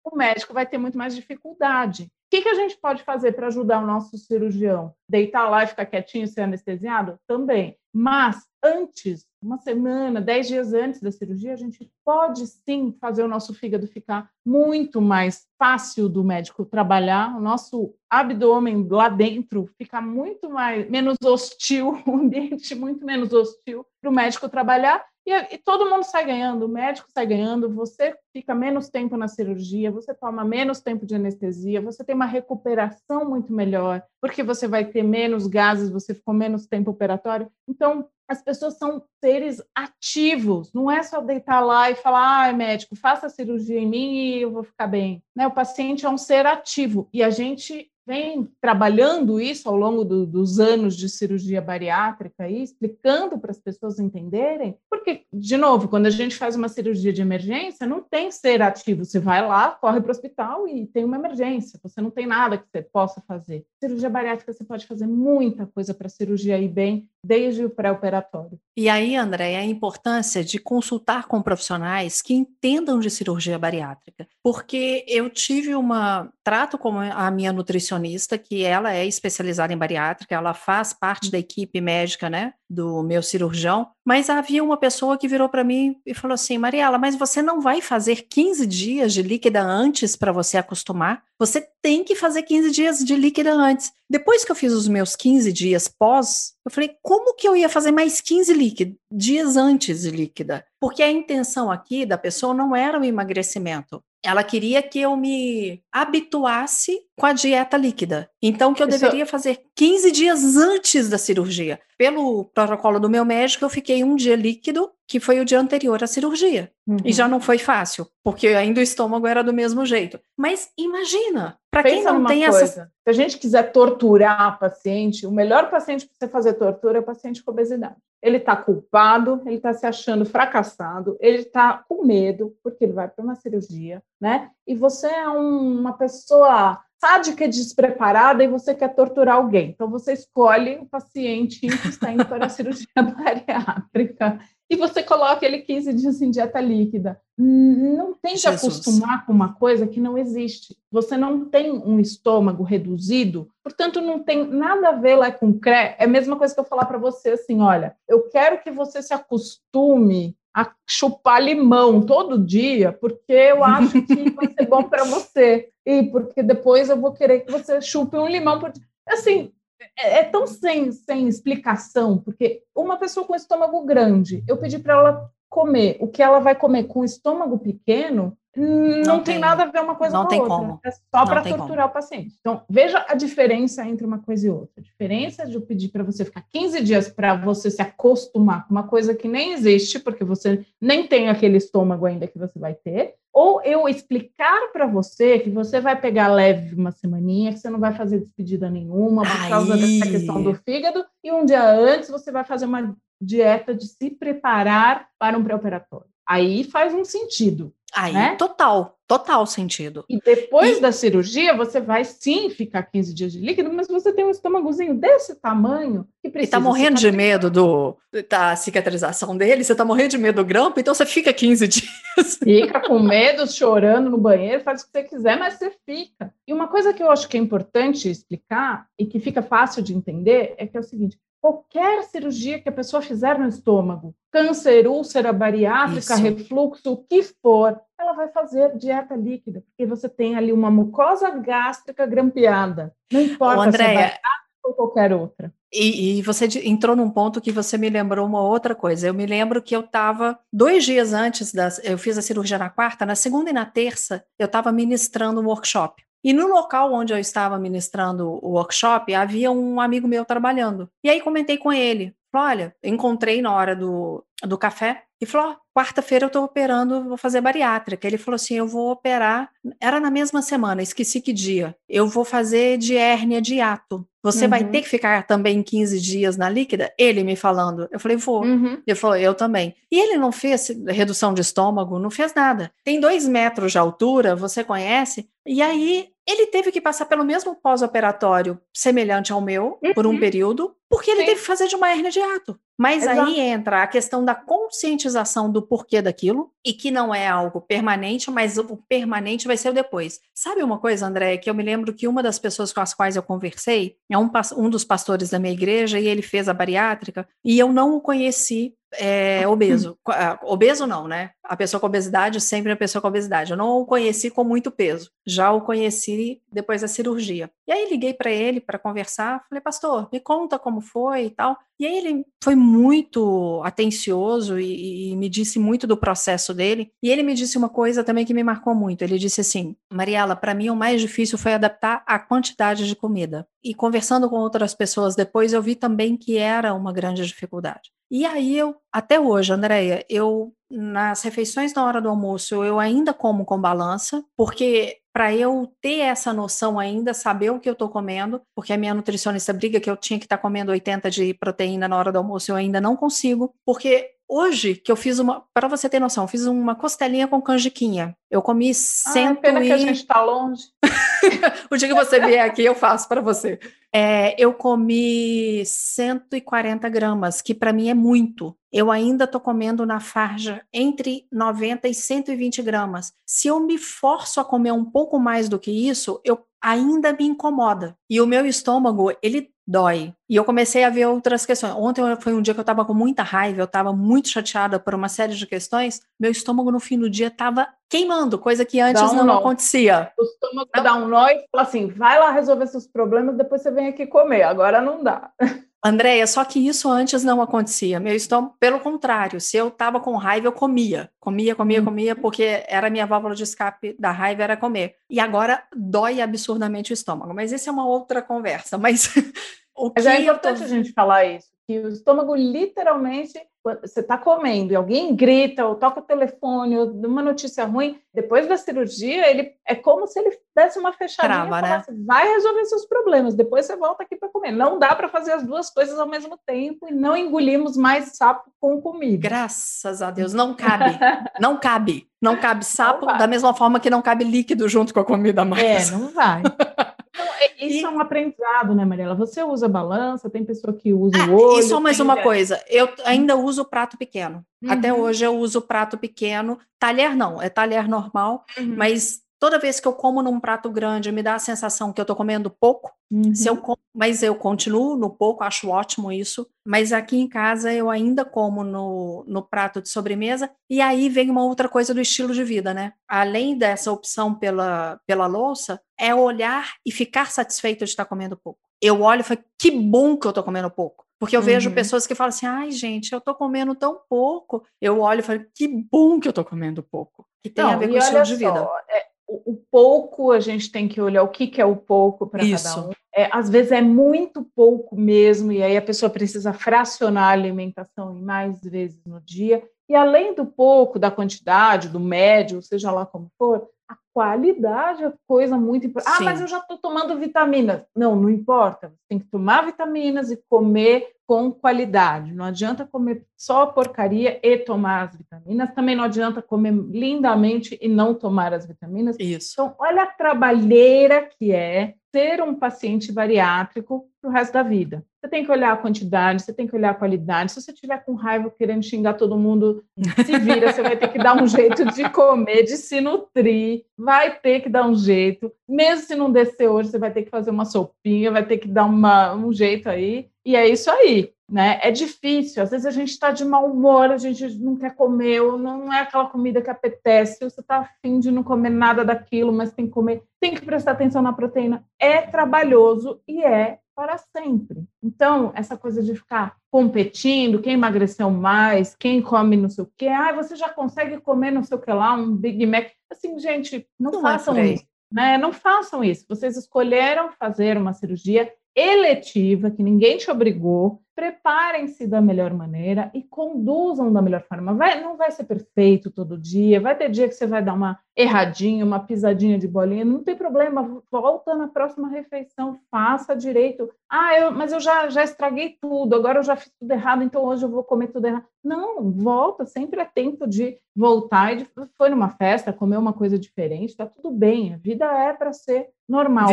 o médico vai ter muito mais dificuldade. O que, que a gente pode fazer para ajudar o nosso cirurgião? Deitar lá e ficar quietinho ser anestesiado? Também. Mas antes, uma semana, dez dias antes da cirurgia, a gente pode sim fazer o nosso fígado ficar muito mais fácil do médico trabalhar, o nosso abdômen lá dentro ficar muito mais menos hostil, um ambiente muito menos hostil para o médico trabalhar e, e, todo mundo sai ganhando, o médico sai ganhando, você fica menos tempo na cirurgia, você toma menos tempo de anestesia, você tem uma recuperação muito melhor, porque você vai ter menos gases, você ficou menos tempo operatório. Então, as pessoas são seres ativos, não é só deitar lá e falar, ai, médico, faça a cirurgia em mim e eu vou ficar bem. Né? O paciente é um ser ativo e a gente vem trabalhando isso ao longo do, dos anos de cirurgia bariátrica e explicando para as pessoas entenderem, porque, de novo, quando a gente faz uma cirurgia de emergência, não tem ser ativo. Você vai lá, corre para o hospital e tem uma emergência, você não tem nada que você possa fazer. Cirurgia bariátrica, você pode fazer muita coisa para a cirurgia ir bem, desde o pré-operatório. E aí, André, a importância de consultar com profissionais que entendam de cirurgia bariátrica, porque eu tive uma trato com a minha nutricionista nutricionista, que ela é especializada em bariátrica, ela faz parte da equipe médica, né, do meu cirurgião, mas havia uma pessoa que virou para mim e falou assim: Mariela, mas você não vai fazer 15 dias de líquida antes para você acostumar? Você tem que fazer 15 dias de líquida antes. Depois que eu fiz os meus 15 dias pós, eu falei: como que eu ia fazer mais 15 líquida, dias antes de líquida? Porque a intenção aqui da pessoa não era o emagrecimento. Ela queria que eu me habituasse com a dieta líquida. Então, que eu Isso... deveria fazer 15 dias antes da cirurgia. Pelo protocolo do meu médico, eu fiquei um dia líquido, que foi o dia anterior à cirurgia. Uhum. E já não foi fácil, porque ainda o estômago era do mesmo jeito. Mas imagina, para quem não tem coisa. essa. Se a gente quiser torturar a paciente, o melhor paciente para você fazer tortura é o paciente com obesidade. Ele está culpado, ele está se achando fracassado, ele está com medo, porque ele vai para uma cirurgia, né? E você é um, uma pessoa sádica e despreparada e você quer torturar alguém. Então, você escolhe o paciente que está indo para a cirurgia bariátrica e você coloca ele 15 dias em dieta líquida. Não tente Jesus. acostumar com uma coisa que não existe. Você não tem um estômago reduzido, portanto, não tem nada a ver lá com CRE. É a mesma coisa que eu falar para você assim: olha, eu quero que você se acostume a chupar limão todo dia, porque eu acho que vai ser bom para você. E porque depois eu vou querer que você chupe um limão. Por... Assim, é, é, tão sem, sem explicação, porque uma pessoa com estômago grande, eu pedi para ela comer o que ela vai comer com estômago pequeno, não, não tem, tem, nada a ver uma coisa não com a outra. Como. É só para torturar como. o paciente. Então, veja a diferença entre uma coisa e outra. A diferença de eu pedir para você ficar 15 dias para você se acostumar com uma coisa que nem existe, porque você nem tem aquele estômago ainda que você vai ter, ou eu explicar para você que você vai pegar leve uma semaninha, que você não vai fazer despedida nenhuma por Aí. causa dessa questão do fígado, e um dia antes você vai fazer uma dieta de se preparar para um pré-operatório. Aí faz um sentido. Aí, né? total, total sentido. E depois e... da cirurgia, você vai sim ficar 15 dias de líquido, mas você tem um estômagozinho desse tamanho que precisa. E tá morrendo de medo do, da cicatrização dele, você tá morrendo de medo do grampo, então você fica 15 dias. Fica com medo, chorando no banheiro, faz o que você quiser, mas você fica. E uma coisa que eu acho que é importante explicar e que fica fácil de entender é que é o seguinte: qualquer cirurgia que a pessoa fizer no estômago, câncer, úlcera bariátrica, Isso. refluxo, o que for, ela vai fazer dieta líquida, porque você tem ali uma mucosa gástrica grampeada. Não importa Ô, Andréia, se é bariátrica ou qualquer outra. E, e, você entrou num ponto que você me lembrou uma outra coisa. Eu me lembro que eu estava dois dias antes das. Eu fiz a cirurgia na quarta, na segunda e na terça, eu estava ministrando um workshop. E no local onde eu estava ministrando o workshop, havia um amigo meu trabalhando. E aí comentei com ele. Falei, olha, encontrei na hora do, do café e falou: oh, quarta-feira eu estou operando, vou fazer bariátrica. Ele falou assim: eu vou operar. Era na mesma semana, esqueci que dia. Eu vou fazer de hérnia de ato. Você uhum. vai ter que ficar também 15 dias na líquida? Ele me falando. Eu falei, vou. Uhum. Ele falou, eu também. E ele não fez redução de estômago, não fez nada. Tem dois metros de altura, você conhece? E aí ele teve que passar pelo mesmo pós-operatório semelhante ao meu, uhum. por um uhum. período, porque ele Sim. teve que fazer de uma hernia de ato. Mas Exato. aí entra a questão da conscientização do porquê daquilo, e que não é algo permanente, mas o permanente vai ser o depois. Sabe uma coisa, André, que eu me lembro que uma das pessoas com as quais eu conversei é um, um dos pastores da minha igreja, e ele fez a bariátrica, e eu não o conheci é, obeso. Ah, obeso não, né? A pessoa com obesidade sempre é a pessoa com obesidade. Eu não o conheci com muito peso, já o conheci depois da cirurgia. E aí liguei para ele para conversar, falei, pastor, me conta como foi e tal. E aí ele foi muito atencioso e, e me disse muito do processo dele. E ele me disse uma coisa também que me marcou muito. Ele disse assim: Mariela, para mim o mais difícil foi adaptar a quantidade de comida. E conversando com outras pessoas depois, eu vi também que era uma grande dificuldade. E aí eu, até hoje, Andréia, eu nas refeições na hora do almoço, eu ainda como com balança, porque para eu ter essa noção ainda, saber o que eu estou comendo, porque a minha nutricionista briga que eu tinha que estar tá comendo 80 de proteína na hora do almoço, eu ainda não consigo, porque hoje que eu fiz uma, para você ter noção, eu fiz uma costelinha com canjiquinha. Eu comi cento ah, pena e... que a gente está longe. o dia que você vier aqui, eu faço para você. É, eu comi 140 gramas, que para mim é muito. Eu ainda estou comendo na farja entre 90 e 120 gramas. Se eu me forço a comer um pouco mais do que isso, eu ainda me incomoda. E o meu estômago, ele dói. E eu comecei a ver outras questões. Ontem foi um dia que eu estava com muita raiva, eu estava muito chateada por uma série de questões. Meu estômago no fim do dia estava queimando, coisa que antes um não acontecia. O estômago dá um nó e fala assim: vai lá resolver seus problemas, depois você vem aqui comer. Agora não dá. Andréia, só que isso antes não acontecia. Meu estômago, pelo contrário, se eu estava com raiva, eu comia. Comia, comia, comia, uhum. porque era a minha válvula de escape da raiva, era comer. E agora dói absurdamente o estômago. Mas isso é uma outra conversa. Mas o Mas é importante tô... a gente falar isso, que o estômago literalmente você está comendo e alguém grita ou toca o telefone ou uma notícia ruim, depois da cirurgia, ele é como se ele desse uma fechadinha Trava, e falasse, né? vai resolver seus problemas, depois você volta aqui para comer. Não dá para fazer as duas coisas ao mesmo tempo e não engolimos mais sapo com comida. Graças a Deus, não cabe. não cabe. Não cabe sapo não da mesma forma que não cabe líquido junto com a comida mais. É, não vai. Então, é, isso e... é um aprendizado, né, Mariela? Você usa balança, tem pessoa que usa ah, o olho. Isso é mais uma coisa. Eu ainda uso prato pequeno. Uhum. Até hoje eu uso prato pequeno. Talher não, é talher normal, uhum. mas toda vez que eu como num prato grande, me dá a sensação que eu estou comendo pouco. Uhum. Se eu como, mas eu continuo no pouco, acho ótimo isso. Mas aqui em casa eu ainda como no, no prato de sobremesa. E aí vem uma outra coisa do estilo de vida, né? Além dessa opção pela, pela louça, é olhar e ficar satisfeito de estar comendo pouco. Eu olho e falo, que bom que eu estou comendo pouco. Porque eu uhum. vejo pessoas que falam assim, ai, gente, eu tô comendo tão pouco. Eu olho e falo, que bom que eu tô comendo pouco. Que tem Não, a ver com o estilo de vida. é, o, o, pouco, a gente tem que olhar o que, que é o pouco para cada um. É, às vezes é muito pouco mesmo, e aí a pessoa precisa fracionar a alimentação em mais vezes no dia. E além do pouco, da quantidade, do médio, seja lá como for, a qualidade é coisa muito importante. Ah, mas eu já estou tomando vitaminas. Não, não importa. Você tem que tomar vitaminas e comer com qualidade. Não adianta comer só porcaria e tomar as vitaminas. Também não adianta comer lindamente e não tomar as vitaminas. Isso. Então, olha a trabalheira que é ser um paciente bariátrico para o resto da vida. Você tem que olhar a quantidade, você tem que olhar a qualidade. Se você tiver com raiva querendo xingar todo mundo, se vira, você vai ter que dar um jeito de comer, de se nutrir, vai ter que dar um jeito. Mesmo se não descer hoje, você vai ter que fazer uma sopinha, vai ter que dar uma, um jeito aí. E é isso aí, né? É difícil. Às vezes a gente está de mau humor, a gente não quer comer, ou não é aquela comida que apetece, você está afim de não comer nada daquilo, mas tem que comer, tem que prestar atenção na proteína. É trabalhoso e é para sempre. Então, essa coisa de ficar competindo, quem emagreceu mais, quem come não sei o quê, ah, você já consegue comer não sei o que lá, um Big Mac. Assim, gente, não, não é façam é isso. Né? Não façam isso. Vocês escolheram fazer uma cirurgia eletiva, que ninguém te obrigou, preparem-se da melhor maneira e conduzam da melhor forma. Vai, não vai ser perfeito todo dia, vai ter dia que você vai dar uma erradinha, uma pisadinha de bolinha, não tem problema, volta na próxima refeição, faça direito. Ah, eu, mas eu já, já estraguei tudo, agora eu já fiz tudo errado, então hoje eu vou comer tudo errado. Não, volta, sempre é tempo de voltar e de, foi numa festa, comer uma coisa diferente, tá tudo bem, a vida é para ser normal.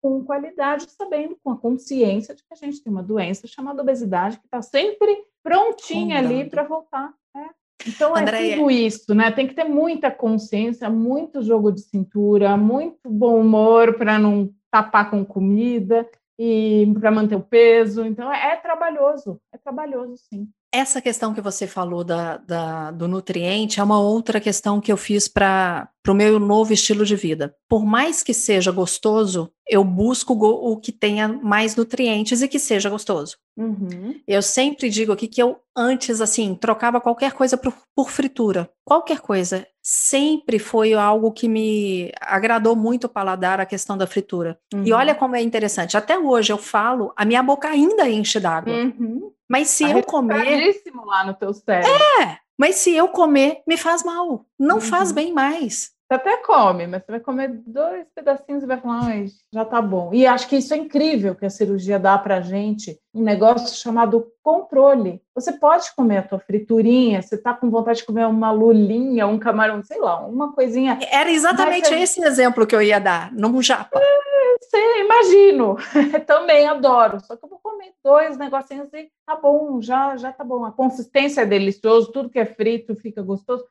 Com qualidade, sabendo, com a consciência de que a gente tem uma doença chamada obesidade que está sempre prontinha ali para voltar. Né? Então Andréia. é tudo isso, né? Tem que ter muita consciência, muito jogo de cintura, muito bom humor para não tapar com comida e para manter o peso. Então é, é trabalhoso, é trabalhoso sim. Essa questão que você falou da, da, do nutriente é uma outra questão que eu fiz para o meu novo estilo de vida. Por mais que seja gostoso, eu busco o que tenha mais nutrientes e que seja gostoso. Uhum. Eu sempre digo aqui que eu antes, assim, trocava qualquer coisa por, por fritura. Qualquer coisa. Sempre foi algo que me agradou muito o paladar, a questão da fritura. Uhum. E olha como é interessante. Até hoje eu falo, a minha boca ainda enche d'água. Uhum. Mas se eu comer. lá no teu cérebro. É, mas se eu comer, me faz mal. Não uhum. faz bem mais. Você até come, mas você vai comer dois pedacinhos e vai falar, ai, já tá bom. E acho que isso é incrível que a cirurgia dá pra gente, um negócio chamado controle. Você pode comer a tua friturinha, você tá com vontade de comer uma lulinha, um camarão, sei lá, uma coisinha. Era exatamente esse exemplo que eu ia dar, num japa. É, sei, imagino. Também adoro. Só que eu vou comer dois negocinhos e tá bom, já, já tá bom. A consistência é delicioso, tudo que é frito fica gostoso.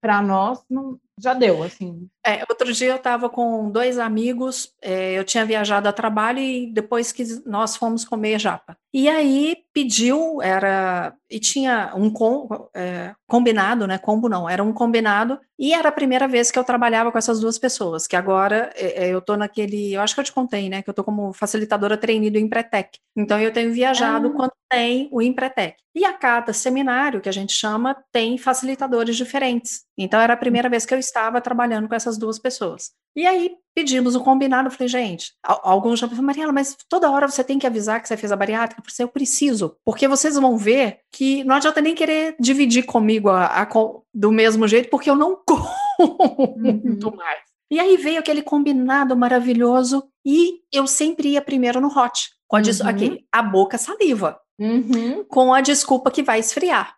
Para nós, não, já deu, assim. É, outro dia eu estava com dois amigos, é, eu tinha viajado a trabalho e depois que nós fomos comer japa. E aí pediu, era, e tinha um com, é, combinado, né, combo não, era um combinado, e era a primeira vez que eu trabalhava com essas duas pessoas, que agora é, é eu tô naquele, eu acho que eu te contei, né, que eu tô como facilitadora treinada do Empretec, então eu tenho viajado ah. quando tem o Empretec. E a cada seminário, que a gente chama, tem facilitadores diferentes. Então era a primeira vez que eu estava trabalhando com essas duas pessoas. E aí pedimos o combinado, eu falei, gente, alguns já falaram, Mariela, mas toda hora você tem que avisar que você fez a bariátrica, eu falei, eu preciso, porque vocês vão ver que não adianta nem querer dividir comigo a, a, do mesmo jeito, porque eu não conto uhum. mais. E aí veio aquele combinado maravilhoso e eu sempre ia primeiro no hot, a, uhum. aquele, a boca saliva, uhum. com a desculpa que vai esfriar.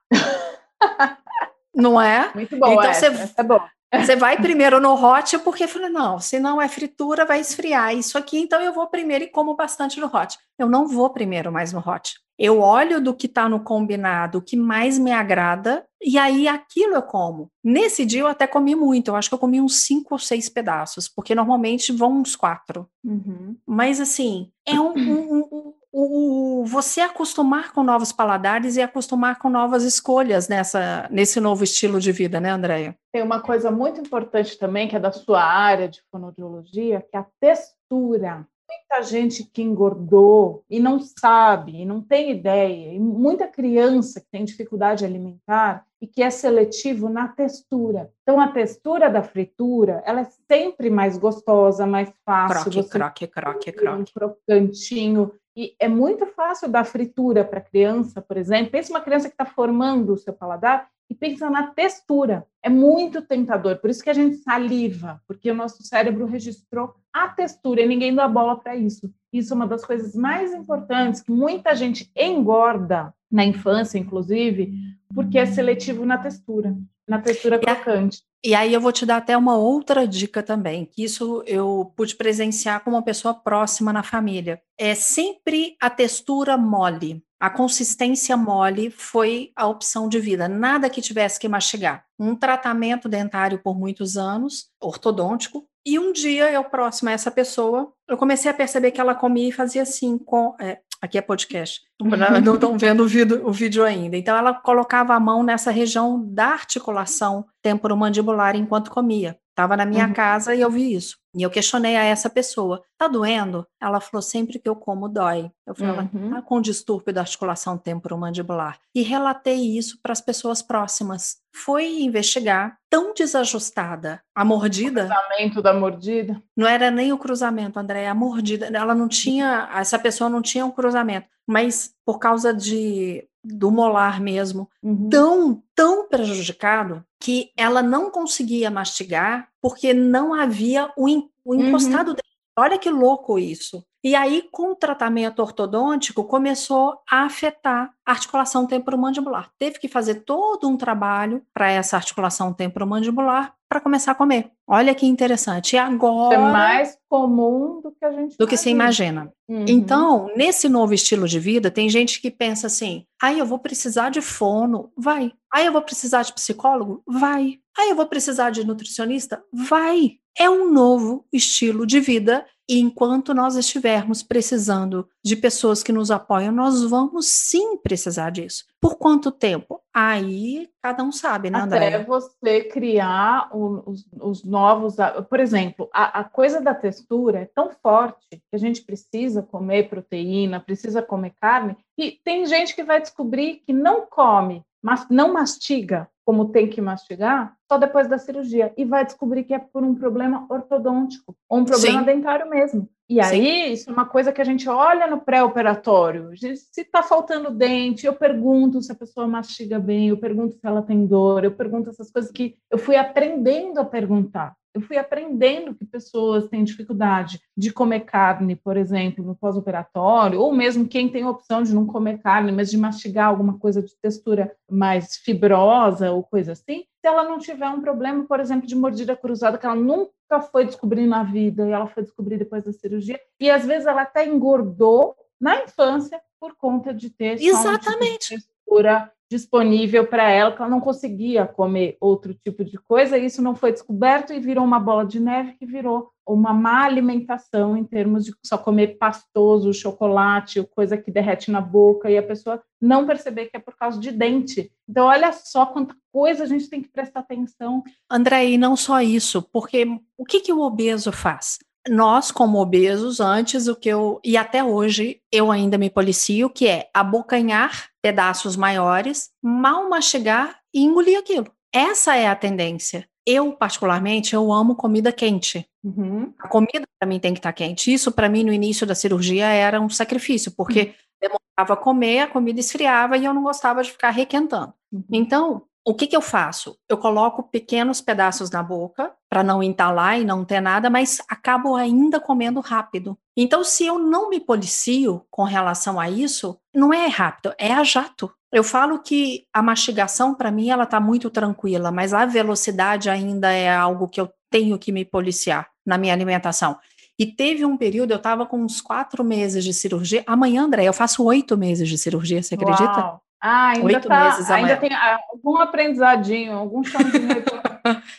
não é? Muito bom, então essa, você, é bom. Você vai primeiro no hot, porque eu falei, não, se não é fritura, vai esfriar isso aqui, então eu vou primeiro e como bastante no hot. Eu não vou primeiro mais no hot. Eu olho do que está no combinado, o que mais me agrada, e aí aquilo eu como. Nesse dia eu até comi muito, eu acho que eu comi uns cinco ou seis pedaços, porque normalmente vão uns quatro. Uhum. Mas assim, é um, um, um, o, você acostumar com novos paladares e acostumar com novas escolhas nessa, nesse novo estilo de vida, né, Andréia? Tem uma coisa muito importante também, que é da sua área de fonoaudiologia, que é a textura. Muita gente que engordou e não sabe, e não tem ideia, e muita criança que tem dificuldade alimentar e que é seletivo na textura. Então, a textura da fritura, ela é sempre mais gostosa, mais fácil. Croque, croque, croque, croque. Um crocantinho. E é muito fácil dar fritura para criança, por exemplo. Pensa uma criança que está formando o seu paladar e pensa na textura. É muito tentador. Por isso que a gente saliva, porque o nosso cérebro registrou a textura e ninguém dá bola para isso. Isso é uma das coisas mais importantes que muita gente engorda na infância, inclusive, porque é seletivo na textura, na textura crocante. E aí eu vou te dar até uma outra dica também, que isso eu pude presenciar com uma pessoa próxima na família. É sempre a textura mole. A consistência mole foi a opção de vida, nada que tivesse que mastigar. Um tratamento dentário por muitos anos, ortodôntico, e um dia eu próximo a essa pessoa, eu comecei a perceber que ela comia e fazia assim com é, aqui é podcast, não estão vendo o vídeo, o vídeo ainda. Então, ela colocava a mão nessa região da articulação temporomandibular enquanto comia. Estava na minha uhum. casa e eu vi isso. E eu questionei a essa pessoa: tá doendo? Ela falou: sempre que eu como, dói. Eu falei: uhum. tá com distúrbio da articulação temporomandibular. E relatei isso para as pessoas próximas. Foi investigar, tão desajustada. A mordida. O cruzamento da mordida? Não era nem o cruzamento, André, a mordida. Ela não tinha. Essa pessoa não tinha um cruzamento. Mas por causa de do molar mesmo, uhum. tão, tão prejudicado que ela não conseguia mastigar porque não havia o, o uhum. encostado uhum. dele. Olha que louco isso. E aí, com o tratamento ortodôntico, começou a afetar a articulação temporomandibular. Teve que fazer todo um trabalho para essa articulação temporomandibular para começar a comer. Olha que interessante. E agora. Isso é mais comum do que a gente. Do que se imagina. Uhum. Então, nesse novo estilo de vida, tem gente que pensa assim: aí eu vou precisar de fono? Vai. Aí eu vou precisar de psicólogo? Vai. Aí eu vou precisar de nutricionista? Vai. É um novo estilo de vida e enquanto nós estivermos precisando de pessoas que nos apoiam, nós vamos sim precisar disso. Por quanto tempo? Aí cada um sabe, né, André? Até você criar os, os novos. Por exemplo, a, a, coisa da textura é tão forte que a gente precisa comer proteína, precisa comer carne, e tem gente que vai descobrir que não come, mas não mastiga como tem que mastigar, só depois da cirurgia. E vai descobrir que é por um problema ortodôntico, ou um problema Sim. dentário mesmo. E aí, Sim. isso é uma coisa que a gente olha no pré-operatório. Se está faltando dente, eu pergunto se a pessoa mastiga bem, eu pergunto se ela tem dor, eu pergunto essas coisas que eu fui aprendendo a perguntar. Eu fui aprendendo que pessoas têm dificuldade de comer carne, por exemplo, no pós-operatório, ou mesmo quem tem a opção de não comer carne, mas de mastigar alguma coisa de textura mais fibrosa ou coisa assim, se ela não tiver um problema, por exemplo, de mordida cruzada, que ela nunca foi descobrir na vida e ela foi descobrir depois da cirurgia, e às vezes ela até engordou na infância por conta de ter Exatamente. Um tipo textura disponível para ela, que ela não conseguia comer outro tipo de coisa, e isso não foi descoberto e virou uma bola de neve que virou uma má alimentação em termos de só comer pastoso, chocolate, coisa que derrete na boca, e a pessoa não perceber que é por causa de dente. Então, olha só quanta coisa a gente tem que prestar atenção. André, e não só isso, porque o que, que o obeso faz? Nós, como obesos, antes o que eu, e até hoje, eu ainda me policio, que é abocanhar pedaços maiores, mal mastigar e engolir aquilo. Essa é a tendência. Eu, particularmente, eu amo comida quente. Uhum. A comida, para mim, tem que estar tá quente. Isso, para mim, no início da cirurgia, era um sacrifício, porque uhum. demorava a comer, a comida esfriava e eu não gostava de ficar requentando. Uhum. Então, o que, que eu faço? Eu coloco pequenos pedaços na boca para não entalar e não ter nada, mas acabo ainda comendo rápido. Então, se eu não me policio com relação a isso, não é rápido, é a jato. Eu falo que a mastigação, para mim, ela está muito tranquila, mas a velocidade ainda é algo que eu tenho que me policiar na minha alimentação. E teve um período, eu estava com uns quatro meses de cirurgia. Amanhã, André, eu faço oito meses de cirurgia, você acredita? Uau. Ah, ainda Oito tá, meses ainda tem algum aprendizadinho, algum chãozinho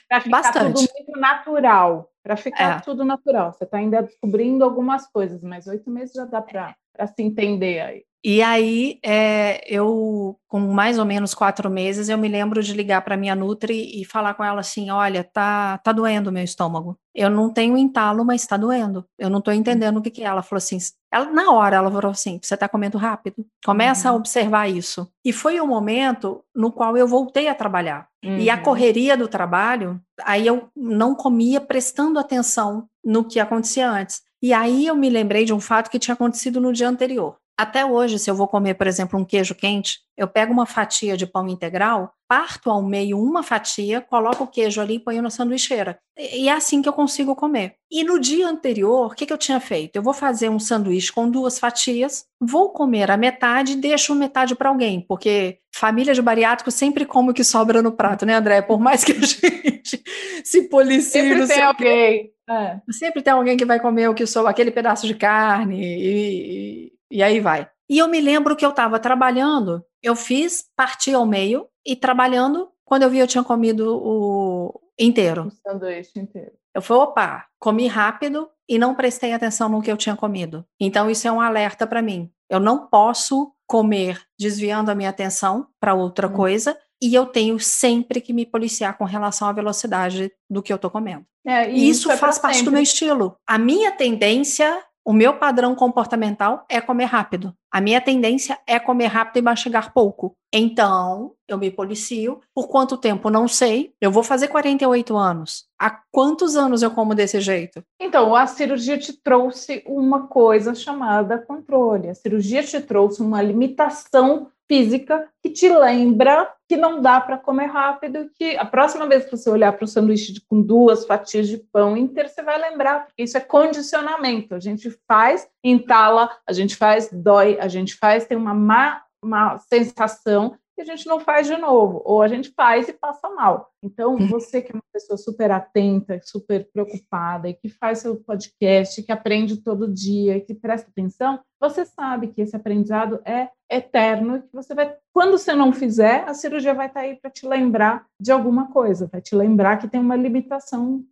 para ficar Bastante. tudo muito natural, para ficar é. tudo natural. Você está ainda descobrindo algumas coisas, mas oito meses já dá para se entender aí. E aí, é, eu, com mais ou menos quatro meses, eu me lembro de ligar para minha Nutri e falar com ela assim: olha, tá, tá doendo o meu estômago. Eu não tenho entalo, mas está doendo. Eu não estou entendendo o que, que é. Ela falou assim: ela, na hora, ela falou assim: você está comendo rápido. Começa uhum. a observar isso. E foi o um momento no qual eu voltei a trabalhar. Uhum. E a uhum. correria do trabalho, aí eu não comia prestando atenção no que acontecia antes. E aí eu me lembrei de um fato que tinha acontecido no dia anterior. Até hoje, se eu vou comer, por exemplo, um queijo quente, eu pego uma fatia de pão integral, parto ao meio uma fatia, coloco o queijo ali e ponho na sanduicheira. E é assim que eu consigo comer. E no dia anterior, o que, que eu tinha feito? Eu vou fazer um sanduíche com duas fatias, vou comer a metade e deixo metade para alguém, porque família de bariátrico sempre come o que sobra no prato, né, André? Por mais que a gente se policie. Sempre tem alguém. É. Sempre tem alguém que vai comer o que sobra, aquele pedaço de carne e, e aí vai. E eu me lembro que eu estava trabalhando, eu fiz partir ao meio e trabalhando, quando eu vi eu tinha comido o inteiro. O sanduíche inteiro. Eu falei, opa, comi rápido e não prestei atenção no que eu tinha comido. Então isso é um alerta para mim. Eu não posso comer desviando a minha atenção para outra hum. coisa e eu tenho sempre que me policiar com relação à velocidade do que eu estou comendo. É, e isso, isso é faz parte sempre. do meu estilo. A minha tendência o meu padrão comportamental é comer rápido. A minha tendência é comer rápido e mastigar pouco. Então, eu me policio. Por quanto tempo? Não sei. Eu vou fazer 48 anos. Há quantos anos eu como desse jeito? Então, a cirurgia te trouxe uma coisa chamada controle. A cirurgia te trouxe uma limitação física que te lembra que não dá para comer rápido, que a próxima vez que você olhar para o sanduíche com duas fatias de pão inteiro, você vai lembrar, porque isso é condicionamento. A gente faz, entala, a gente faz, dói, a gente faz, tem uma má uma sensação que a gente não faz de novo, ou a gente faz e passa mal. Então, uhum. você que é uma pessoa super atenta, super preocupada e que faz seu podcast, que aprende todo dia, que presta atenção, você sabe que esse aprendizado é eterno e que você vai, quando você não fizer, a cirurgia vai estar aí para te lembrar de alguma coisa, vai te lembrar que tem uma limitação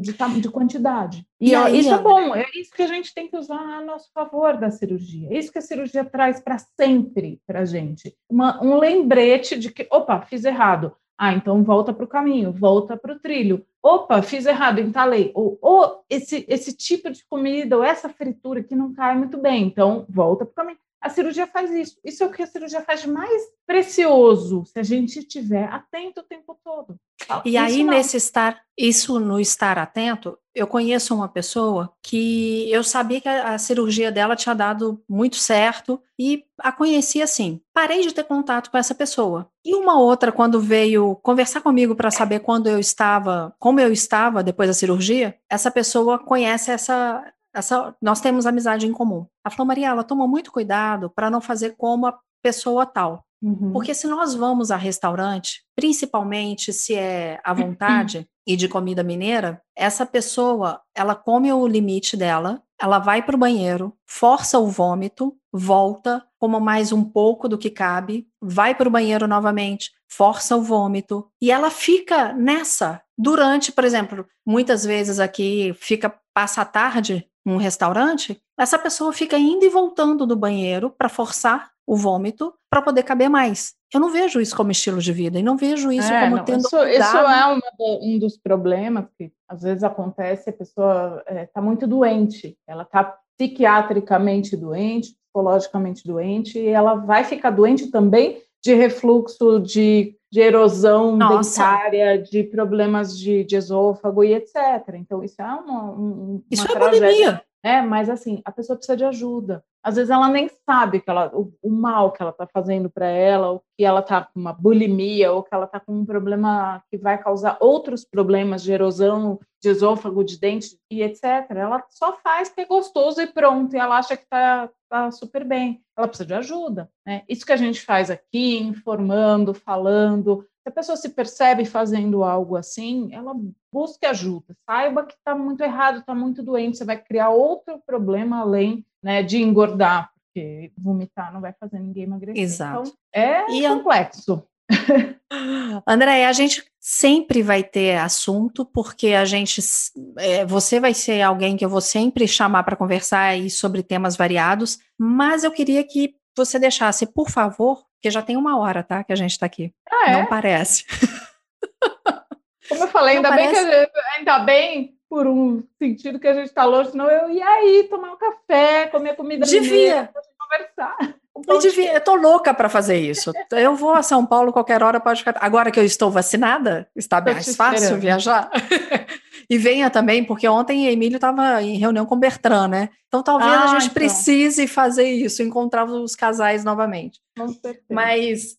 de, de, quantidade. E, e aí, isso é bom, é isso que a gente tem que usar a nosso favor da cirurgia. É isso que a cirurgia traz para sempre para a gente. Uma, um lembrete de que, opa, fiz errado. Ah, então volta para o caminho, volta para o trilho. Opa, fiz errado, entalei. Ou, ou esse, esse tipo de comida, ou essa fritura que não cai muito bem, então volta para o caminho. A cirurgia faz isso. Isso é o que a cirurgia faz de mais precioso, se a gente estiver atento o tempo todo. E isso aí, não. nesse estar, isso no estar atento, eu conheço uma pessoa que eu sabia que a, a, cirurgia dela tinha dado muito certo e a conheci assim. Parei de ter contato com essa pessoa. E uma outra, quando veio conversar comigo para saber quando eu estava, como eu estava depois da cirurgia, essa pessoa conhece essa, essa, nós temos amizade em comum. Ela falou, Maria, ela toma muito cuidado para não fazer como a pessoa tal. Uhum. Porque se nós vamos a restaurante, principalmente se é à vontade e de comida mineira, essa pessoa, ela come o limite dela, ela vai para o banheiro, força o vômito, volta, como mais um pouco do que cabe, vai para o banheiro novamente, força o vômito, e ela fica nessa durante, por exemplo, muitas vezes aqui fica passa a tarde num restaurante, essa pessoa fica indo e voltando do banheiro para forçar o vômito para poder caber mais. Eu não vejo isso como estilo de vida e não vejo isso é, como não, tendo. Isso, isso é uma, um dos problemas que às vezes acontece, a pessoa está é, tá muito doente, ela está psiquiatricamente doente, psicologicamente doente, e ela vai ficar doente também de refluxo, de, de erosão Nossa. dentária, de problemas de, de, esôfago e etc. Então, isso é uma, uma Isso é tragédia. É, mas assim, a pessoa precisa de ajuda. Às vezes ela nem sabe que ela, o, o mal que ela está fazendo para ela, ou que ela está com uma bulimia, ou que ela está com um problema que vai causar outros problemas de erosão de esôfago, de dente e etc. Ela só faz que é gostoso e pronto, e ela acha que está tá super bem. Ela precisa de ajuda. Né? Isso que a gente faz aqui, informando, falando, se a pessoa se percebe fazendo algo assim, ela busque ajuda. Saiba que está muito errado, está muito doente, você vai criar outro problema além né, de engordar, porque vomitar não vai fazer ninguém emagrecer. Exato. Então, é e complexo. André, a gente sempre vai ter assunto, porque a gente, é, você vai ser alguém que eu vou sempre chamar para conversar aí sobre temas variados, mas eu queria que você deixasse, por favor, porque já tem uma hora, tá? Que a gente está aqui. Ah, é? Não parece. Como eu falei, ainda bem, que gente, ainda bem por um sentido que a gente está longe, senão eu ia aí tomar um café, comer comida Devia. conversar. Eu, devia, eu tô louca para fazer isso. Eu vou a São Paulo qualquer hora, pode ficar. Agora que eu estou vacinada, está mais fácil viajar. E venha também, porque ontem Emílio estava em reunião com Bertrand, né? Então talvez ah, a gente então. precise fazer isso, encontrar os casais novamente. Mas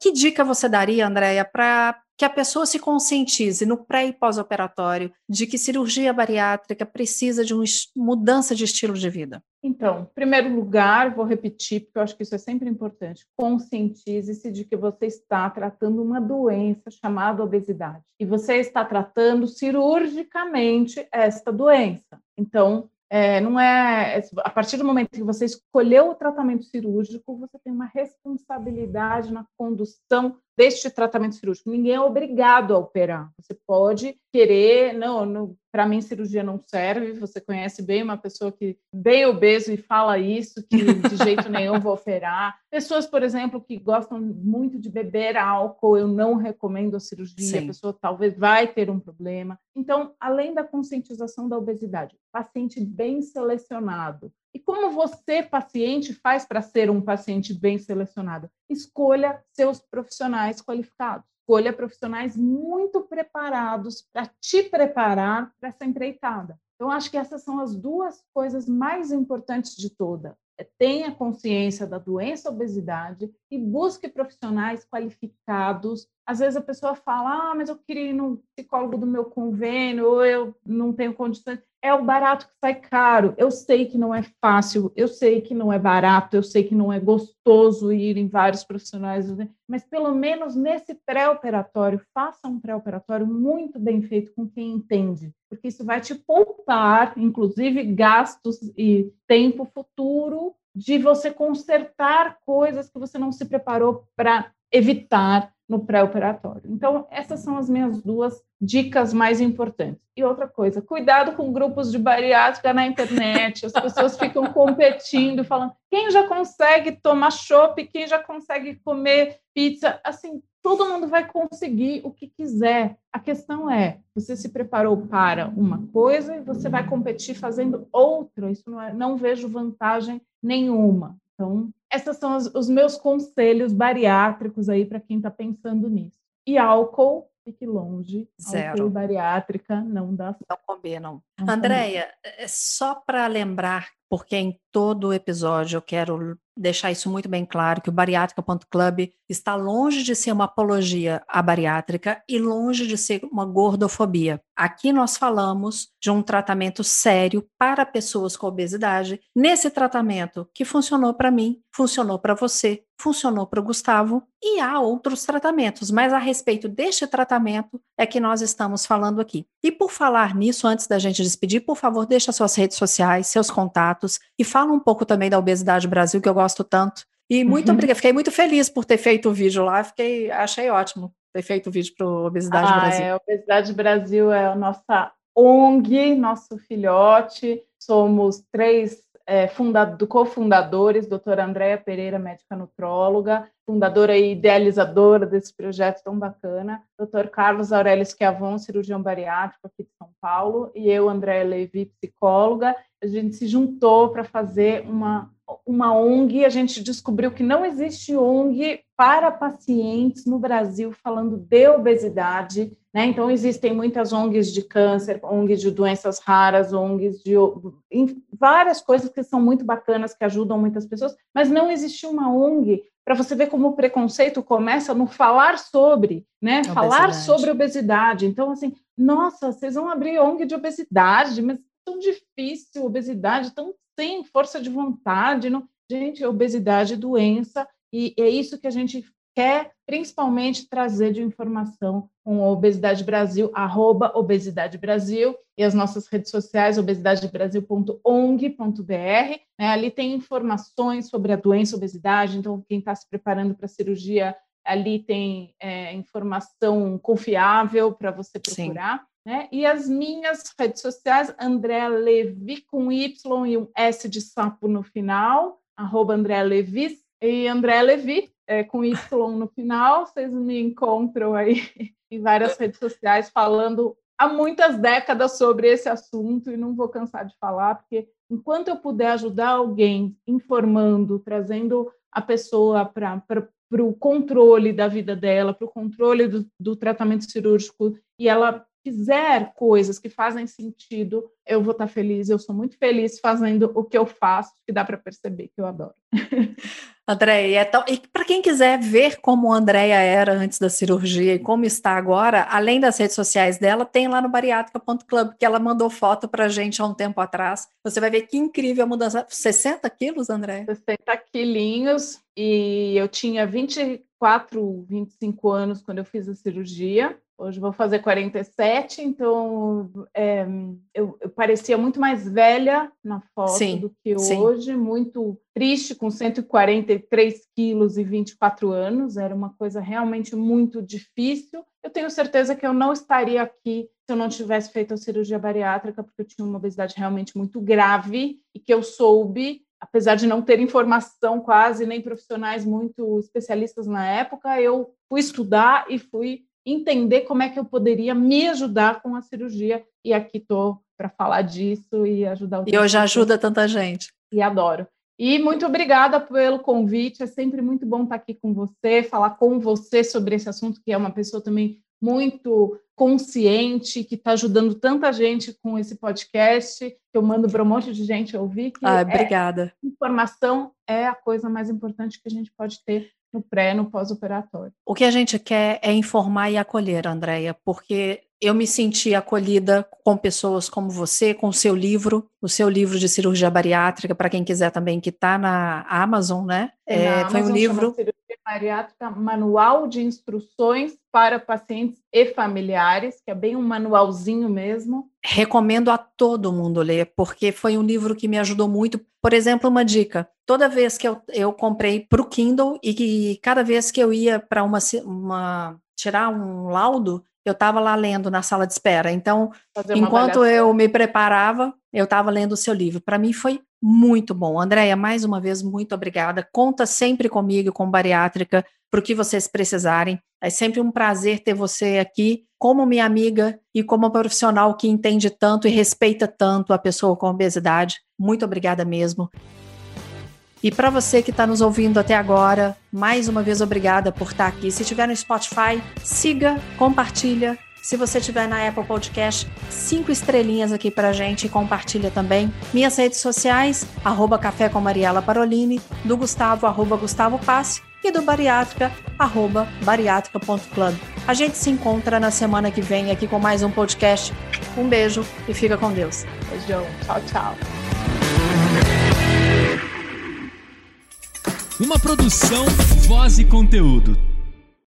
que dica você daria, Andréia, para que a pessoa se conscientize no pré e pós-operatório de que cirurgia bariátrica precisa de uma mudança de estilo de vida? Então, em primeiro lugar, vou repetir, porque eu acho que isso é sempre importante: conscientize-se de que você está tratando uma doença chamada obesidade e você está tratando cirurgicamente esta doença. Então, é, não é a partir do momento que você escolheu o tratamento cirúrgico, você tem uma responsabilidade na condução deste tratamento cirúrgico. Ninguém é obrigado a operar. Você pode querer, não, não para mim cirurgia não serve. Você conhece bem uma pessoa que bem obeso e fala isso, que de jeito nenhum vou operar. Pessoas, por exemplo, que gostam muito de beber álcool, eu não recomendo a cirurgia. Sim. A pessoa talvez vai ter um problema. Então, além da conscientização da obesidade, paciente bem selecionado, e como você, paciente, faz para ser um paciente bem selecionado? Escolha seus profissionais qualificados. Escolha profissionais muito preparados para te preparar para essa empreitada. Então, acho que essas são as duas coisas mais importantes de toda. É, tenha consciência da doença obesidade e busque profissionais qualificados. Às vezes a pessoa fala: ah, mas eu queria ir no psicólogo do meu convênio, ou eu não tenho condições é o barato que sai caro. Eu sei que não é fácil, eu sei que não é barato, eu sei que não é gostoso ir em vários profissionais, mas pelo menos nesse pré-operatório, faça um pré-operatório muito bem feito com quem entende, porque isso vai te poupar, inclusive, gastos e tempo futuro de você consertar coisas que você não se preparou para evitar no pré-operatório. Então, essas são as minhas duas dicas mais importantes. E outra coisa, cuidado com grupos de bariátrica na internet. As pessoas ficam competindo, falando quem já consegue tomar chopp, quem já consegue comer pizza. Assim, todo mundo vai conseguir o que quiser. A questão é, você se preparou para uma coisa e você vai competir fazendo outra. Isso não, é, não vejo vantagem nenhuma. Então, esses são os, os meus conselhos bariátricos aí para quem está pensando nisso. E álcool, fique longe. Zero. Álcool bariátrica não dá. Não combinam. Não Andréia, é só para lembrar, porque em todo episódio eu quero deixar isso muito bem claro, que o bariátrica.club está longe de ser uma apologia à bariátrica e longe de ser uma gordofobia. Aqui nós falamos de um tratamento sério para pessoas com obesidade. Nesse tratamento que funcionou para mim, funcionou para você, funcionou para o Gustavo e há outros tratamentos, mas a respeito deste tratamento é que nós estamos falando aqui. E por falar nisso, antes da gente despedir, por favor, deixa suas redes sociais, seus contatos e fala um pouco também da Obesidade Brasil, que eu gosto tanto. E muito Uhum. obrigada, fiquei muito feliz por ter feito o vídeo lá, fiquei, achei ótimo ter feito o vídeo para o Obesidade Ah, Brasil. é, Obesidade Brasil é a nossa ONG, nosso filhote. Somos três é, funda- cofundadores, doutora Andréa Pereira, médica nutróloga, fundadora e idealizadora desse projeto tão bacana, doutor Carlos Aurélio Schiavon, cirurgião bariátrico aqui de São Paulo, e eu, Andréa Levi, psicóloga. A gente se juntou para fazer uma, uma ONG, a gente descobriu que não existe ONG para pacientes no Brasil falando de obesidade, né? Então existem muitas ONGs de câncer, ONGs de doenças raras, ONGs de em várias coisas que são muito bacanas que ajudam muitas pessoas, mas não existe uma ONG para você ver como o preconceito começa no falar sobre, né? Falar Obesidade. sobre obesidade. Então assim, nossa, vocês vão abrir ONG de obesidade, mas tão difícil, obesidade, tão sem força de vontade, não... gente, obesidade é doença e é isso que a gente quer principalmente trazer de informação com Obesidade Brasil, arroba Obesidade Brasil, e as nossas redes sociais, obesidadebrasil.ong.br. Né? Ali tem informações sobre a doença obesidade, então quem está se preparando para a cirurgia, ali tem é, informação confiável para você procurar. Né? E as minhas redes sociais, André Levi com Y e um S de sapo no final, arroba André Levis, e André Levi, é, com Y no final, vocês me encontram aí em várias redes sociais falando há muitas décadas sobre esse assunto e não vou cansar de falar, porque enquanto eu puder ajudar alguém informando, trazendo a pessoa para o controle da vida dela, para o controle do, do tratamento cirúrgico, e ela fizer coisas que fazem sentido, eu vou estar feliz. Eu sou muito feliz fazendo o que eu faço, que dá para perceber que eu adoro. Andréia, é tão... e para quem quiser ver como a Andréia era antes da cirurgia e como está agora, além das redes sociais dela, tem lá no bariátrica.club, que ela mandou foto para gente há um tempo atrás. Você vai ver que incrível a mudança. 60 quilos, Andréia? 60 quilinhos, e eu tinha 24, 25 anos quando eu fiz a cirurgia. Hoje vou fazer 47, então é, eu, eu, parecia muito mais velha na foto sim, do que sim. hoje, muito triste, com 143 quilos e 24 anos, era uma coisa realmente muito difícil. Eu tenho certeza que eu não estaria aqui se eu não tivesse feito a cirurgia bariátrica, porque eu tinha uma obesidade realmente muito grave e que eu soube apesar de não ter informação quase, nem profissionais muito especialistas na época, eu fui estudar e fui entender como é que eu poderia me ajudar com a cirurgia. E aqui estou para falar disso e ajudar o E hoje ajuda tanta gente. E adoro. E muito obrigada pelo convite. É sempre muito bom estar aqui com você, falar com você sobre esse assunto, que é uma pessoa também muito consciente, que está ajudando tanta gente com esse podcast, que eu mando para um monte de gente ouvir. Que ah, obrigada. É, informação é a coisa mais importante que a gente pode ter no pré, no pós-operatório. O que a gente quer é informar e acolher, Andréia, porque eu me senti acolhida com pessoas como você, com o seu livro, o seu livro de cirurgia bariátrica, para quem quiser também, que está na Amazon, né? É, é, na foi Amazon um livro. Bariátrica, manual de instruções para pacientes e familiares, que é bem um manualzinho mesmo. Recomendo a todo mundo ler, porque foi um livro que me ajudou muito. Por exemplo, uma dica: toda vez que eu, eu comprei para o Kindle e que cada vez que eu ia para uma, uma tirar um laudo, eu estava lá lendo na sala de espera. Então, enquanto eu me preparava, eu estava lendo o seu livro. Para mim foi muito bom. Andréia, mais uma vez, muito obrigada. Conta sempre comigo, com bariátrica, para o que vocês precisarem. É sempre um prazer ter você aqui como minha amiga e como profissional que entende tanto e respeita tanto a pessoa com obesidade. Muito obrigada mesmo. E para você que está nos ouvindo até agora, mais uma vez obrigada por estar tá aqui. Se estiver no Spotify, siga, compartilha. Se você estiver na Apple Podcast, cinco estrelinhas aqui para gente e compartilha também. Minhas redes sociais, arroba Café com Mariela Parolini, do Gustavo, arroba Gustavo Passe e do Bariátrica, arroba bariátrica.club. A gente se encontra na semana que vem aqui com mais um podcast. Um beijo e fica com Deus. Beijão. Tchau, tchau. Uma produção, voz e conteúdo.